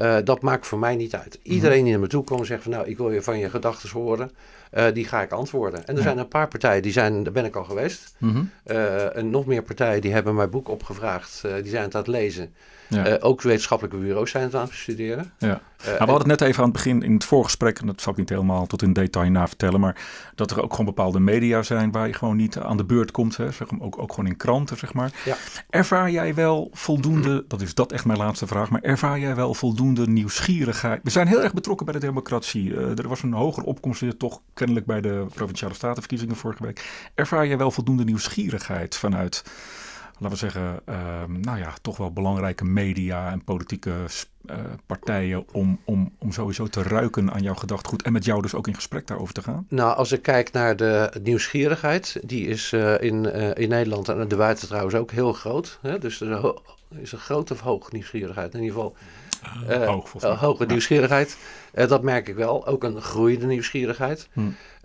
Uh, dat maakt voor mij niet uit. Iedereen die naar me toe komt en zegt van nou, ik wil je van je gedachten horen, uh, die ga ik antwoorden. En er ja. zijn een paar partijen, die zijn, daar ben ik al geweest. Mm -hmm. uh, en nog meer partijen die hebben mijn boek opgevraagd, die zijn het aan het lezen. Ja. ook wetenschappelijke bureaus zijn het aan het bestuderen. Ja. Nou, we hadden het net even aan het begin in het voorgesprek, en dat zal ik niet helemaal tot in detail na vertellen, maar dat er ook gewoon bepaalde media zijn waar je gewoon niet aan de beurt komt, hè, zeg, ook, ook gewoon in kranten, zeg maar. Ja. Ervaar jij wel voldoende, dat is dat echt mijn laatste vraag, maar ervaar jij wel voldoende nieuwsgierigheid? We zijn heel erg betrokken bij de democratie. Uh, er was een hogere opkomst weer toch kennelijk bij de Provinciale Statenverkiezingen vorige week. Ervaar jij wel voldoende nieuwsgierigheid vanuit laten we zeggen, uh, nou ja, toch wel belangrijke media en politieke uh, partijen om, om, om sowieso te ruiken aan jouw gedachtegoed en met jou dus ook in gesprek daarover te gaan? Nou, als ik kijk naar de nieuwsgierigheid, die is uh, in, in Nederland en de buiten trouwens ook heel groot. Hè? Dus er is een grote of hoge nieuwsgierigheid. In ieder geval hoog, hoge nieuwsgierigheid. Uh, dat merk ik wel. Ook een groeiende nieuwsgierigheid. Hm.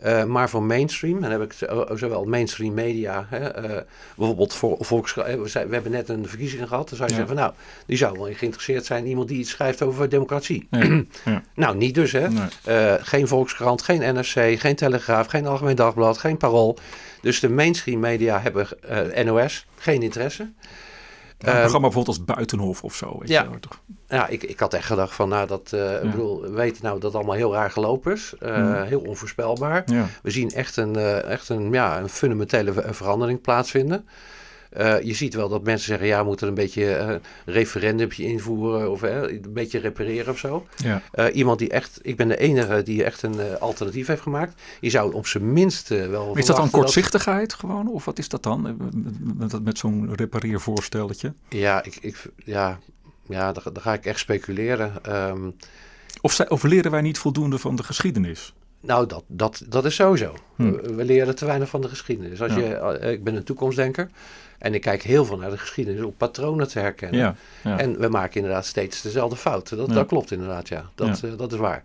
Uh, maar voor mainstream, en dan heb ik zowel mainstream media, hè, uh, bijvoorbeeld voor Volkskrant. We, we, hebben net een verkiezing gehad. Dan zou je ja. zeggen van nou, die zou wel geïnteresseerd zijn in iemand die iets schrijft over democratie. Ja. ja. nou, niet dus hè. Nee. geen Volkskrant, geen NRC, geen Telegraaf, geen Algemeen Dagblad, geen Parool. Dus de mainstream media hebben NOS geen interesse. Een ehm, programma bijvoorbeeld als Buitenhof of zo. Weet ja, je, toch? ja ik, ik had echt gedacht van, nou, dat, uh, ik bedoel, we weten nou dat het allemaal heel raar gelopen is. Uh, Heel onvoorspelbaar. We zien echt een, uh, echt een, ja, een fundamentele verandering plaatsvinden. Uh, je ziet wel dat mensen zeggen, ja, we moeten een beetje uh, referendumpje invoeren of uh, een beetje repareren of zo. Ja. iemand die echt, ik ben de enige die echt een alternatief heeft gemaakt. Je zou op zijn minst wel. Is dat dan kortzichtigheid gewoon? Of wat is dat dan? Met, met zo'n repareervoorstelletje? Ja, ik, ik, ja, ja daar, daar ga ik echt speculeren. Um, of, zij, of leren wij niet voldoende van de geschiedenis? Nou, dat, dat, dat is sowieso. Hm. We, leren te weinig van de geschiedenis. Als je, ik ben een toekomstdenker. En ik kijk heel veel naar de geschiedenis om patronen te herkennen. Ja, ja. En we maken inderdaad steeds dezelfde fouten. Dat, dat klopt inderdaad, ja. Dat, uh, dat is waar.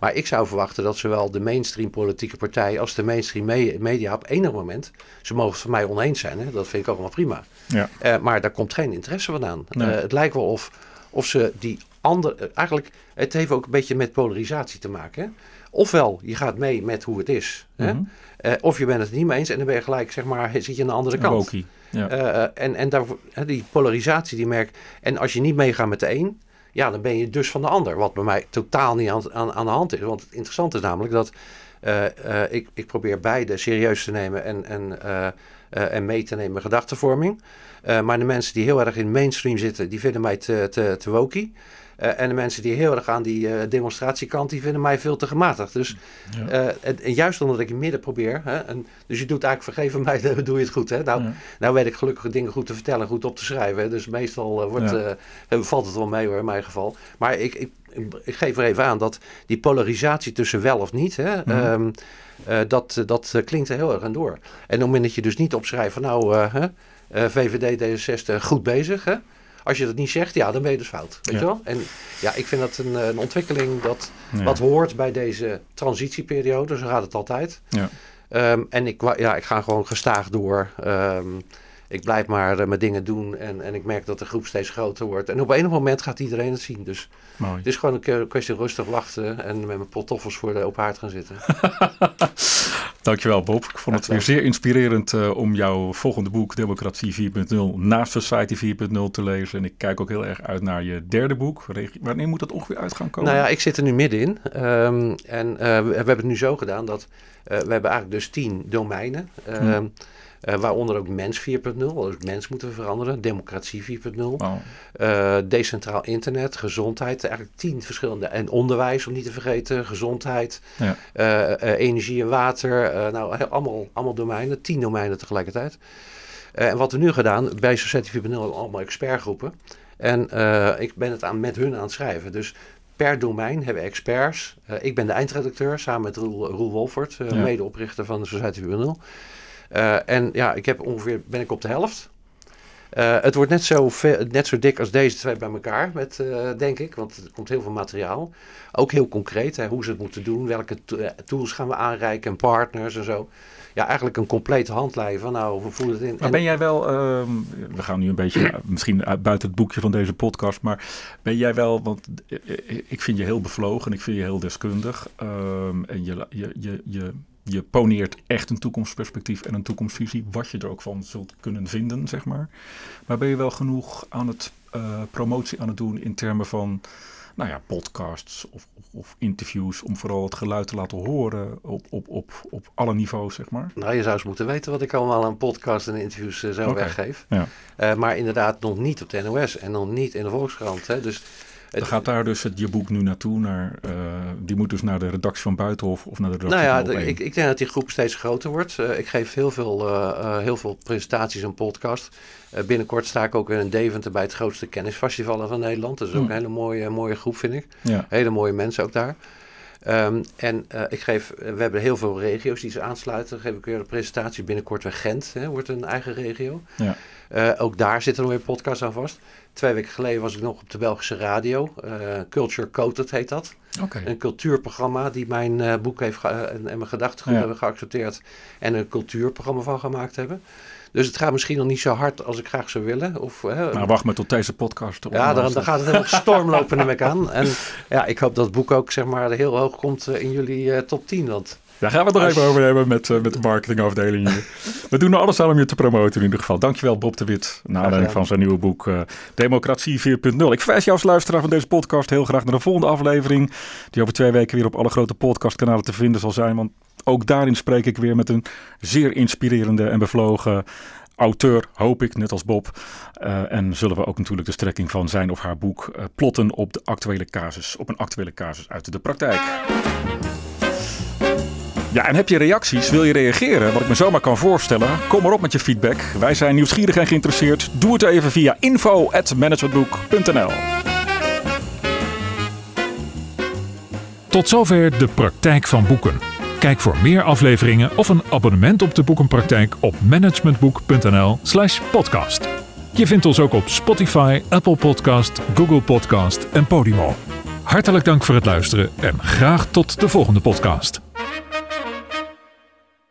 Maar ik zou verwachten dat zowel de mainstream politieke partij als de mainstream me media op enig moment, ze mogen het van mij oneens zijn, hè? dat vind ik ook allemaal prima. Ja. Uh, maar daar komt geen interesse van aan. Nee. Uh, het lijkt wel of, of ze die andere, eigenlijk, het heeft ook een beetje met polarisatie te maken. Hè? Ofwel, je gaat mee met hoe het is. Mm -hmm. hè? of je bent het niet mee eens en dan ben je gelijk, zeg maar, zit je aan de andere kant. Wokie. Ja. Uh, en en daar, die polarisatie die merk. En als je niet meegaat met de een, ja, dan ben je dus van de ander. Wat bij mij totaal niet aan, aan, aan de hand is. Want het interessante is namelijk dat uh, ik, ik probeer beide serieus te nemen en, en, en mee te nemen gedachtenvorming. maar de mensen die heel erg in mainstream zitten, die vinden mij te, te, te. Uh, en de mensen die heel erg aan die uh, demonstratiekant, die vinden mij veel te gematigd. Dus ja. uh, en, en, juist omdat ik in midden probeer, hè, en, dus je doet eigenlijk vergeven mij, dan doe je het goed. Hè? Nou, ja. nou weet ik gelukkig dingen goed te vertellen, goed op te schrijven. Hè? Dus meestal wordt, ja. valt het wel mee hoor, in mijn geval. Maar ik, ik, ik, geef er even aan dat die polarisatie tussen wel of niet, hè, mm -hmm. um, dat, dat klinkt er heel erg aan door. En op het moment dat je dus niet opschrijft van nou, VVD D66 goed bezig, hè? Als je dat niet zegt, ja, dan ben je dus fout. Weet ja. je wel? En ja, ik vind dat een, een ontwikkeling dat ja. wat hoort bij deze transitieperiode. Zo gaat het altijd. Ja. Um, en ik, ja, ik ga gewoon gestaag door. Um, ik blijf maar uh, mijn dingen doen en, en ik merk dat de groep steeds groter wordt. En op enig moment gaat iedereen het zien. Dus Mooi. het is gewoon een kwestie rustig wachten en met mijn potoffels voor de open haard gaan zitten. Dankjewel Bob. Ik vond het weer zeer inspirerend uh, om jouw volgende boek Democratie 4.0 naast Society 4.0 te lezen. En ik kijk ook heel erg uit naar je derde boek. Wanneer moet dat ongeveer uit gaan komen? Nou ja, ik zit er nu middenin. Um, en uh, we, we, hebben het nu zo gedaan dat we hebben eigenlijk dus tien domeinen. Um, hmm. Uh, waaronder ook mens 4.0, dus mens moeten we veranderen, democratie 4.0, oh. uh, decentraal internet, gezondheid, eigenlijk tien verschillende, en onderwijs om niet te vergeten, gezondheid, ja. uh, energie en water, nou allemaal, allemaal domeinen, tien domeinen tegelijkertijd. en wat we nu gedaan, bij Society 4.0 allemaal expertgroepen. En ik ben het aan, met hun aan het schrijven. Dus per domein hebben we experts. ik ben de eindredacteur samen met Roel, Roel Wolfert, ja. medeoprichter van de Society 4.0. Uh, en ja, ik heb ongeveer, ben ik op de helft. Uh, het wordt net zo, net zo dik als deze twee bij elkaar, met, uh, denk ik, want er komt heel veel materiaal. Ook heel concreet, hè, hoe ze het moeten doen, welke tools gaan we aanreiken en partners en zo. Ja, eigenlijk een complete handleiding van nou, we voelen het in. Maar ben jij wel, uh, we gaan nu een beetje misschien buiten het boekje van deze podcast, maar ben jij wel, want ik vind je heel bevlogen, ik vind je heel deskundig ehm, en je, je, je, je je poneert echt een toekomstperspectief en een toekomstvisie, wat je er ook van zult kunnen vinden, zeg maar. Maar ben je wel genoeg aan het uh, promotie aan het doen in termen van, nou ja, podcasts of, of, of, interviews, om vooral het geluid te laten horen op, op, op, op alle niveaus, zeg maar? Nou, je zou eens moeten weten wat ik allemaal aan podcasts en interviews uh, zo okay. weggeef. Ja. Uh, maar inderdaad nog niet op de NOS en nog niet in de Volkskrant. Hè. Dus dan gaat daar dus het, je boek nu naartoe. Naar, uh, die moet dus naar de redactie van Buitenhof of naar de redactie nou ja, van ik, ik, denk dat die groep steeds groter wordt. Uh, ik geef heel veel, uh, heel veel presentaties en podcasts. binnenkort sta ik ook in Deventer bij het grootste kennisfestival van Nederland. Dat is ook hmm. een hele mooie, mooie groep, vind ik. Ja. Hele mooie mensen ook daar. Um, en uh, ik geef, we hebben heel veel regio's die ze aansluiten. Dan geef ik weer een presentatie binnenkort bij Gent, hè, wordt een eigen regio. Ja. Uh, ook daar zitten nog weer podcasts aan vast. Twee weken geleden was ik nog op de Belgische radio. Uh, Culture Coded heet dat. Okay. Een cultuurprogramma die mijn boek heeft en, en, mijn gedachtegoed ja. hebben geaccepteerd. En een cultuurprogramma van gemaakt hebben. Dus het gaat misschien nog niet zo hard als ik graag zou willen. Of, hè, Nou, wacht maar tot deze podcast. ja, dan, dan gaat het helemaal stormlopen neem ik aan. En ja, ik hoop dat het boek ook zeg maar heel hoog komt in jullie uh, top 10. Want daar gaan we het nog even over hebben met, uh, met de marketingafdeling hier. We doen er alles aan om je te promoten in ieder geval. Dankjewel Bob de Wit, naar aanleiding van zijn nieuwe boek uh, Democratie 4.0. Ik verwijs jou als luisteraar van deze podcast heel graag naar de volgende aflevering. Die over twee weken weer op alle grote podcastkanalen te vinden zal zijn. Want ook daarin spreek ik weer met een zeer inspirerende en bevlogen auteur, hoop ik, net als Bob. Uh, en zullen we ook natuurlijk de strekking van zijn of haar boek uh, plotten op de actuele casus, op een actuele casus uit de praktijk. Ja, en heb je reacties? Wil je reageren? Wat ik me zomaar kan voorstellen. Kom maar op met je feedback. Wij zijn nieuwsgierig en geïnteresseerd. Doe het even via info.managementboek.nl Tot zover de praktijk van boeken. Kijk voor meer afleveringen of een abonnement op de boekenpraktijk op managementboek.nl/slash podcast. Je vindt ons ook op Spotify, Apple Podcast, Google Podcast en Podimo. Hartelijk dank voor het luisteren en graag tot de volgende podcast.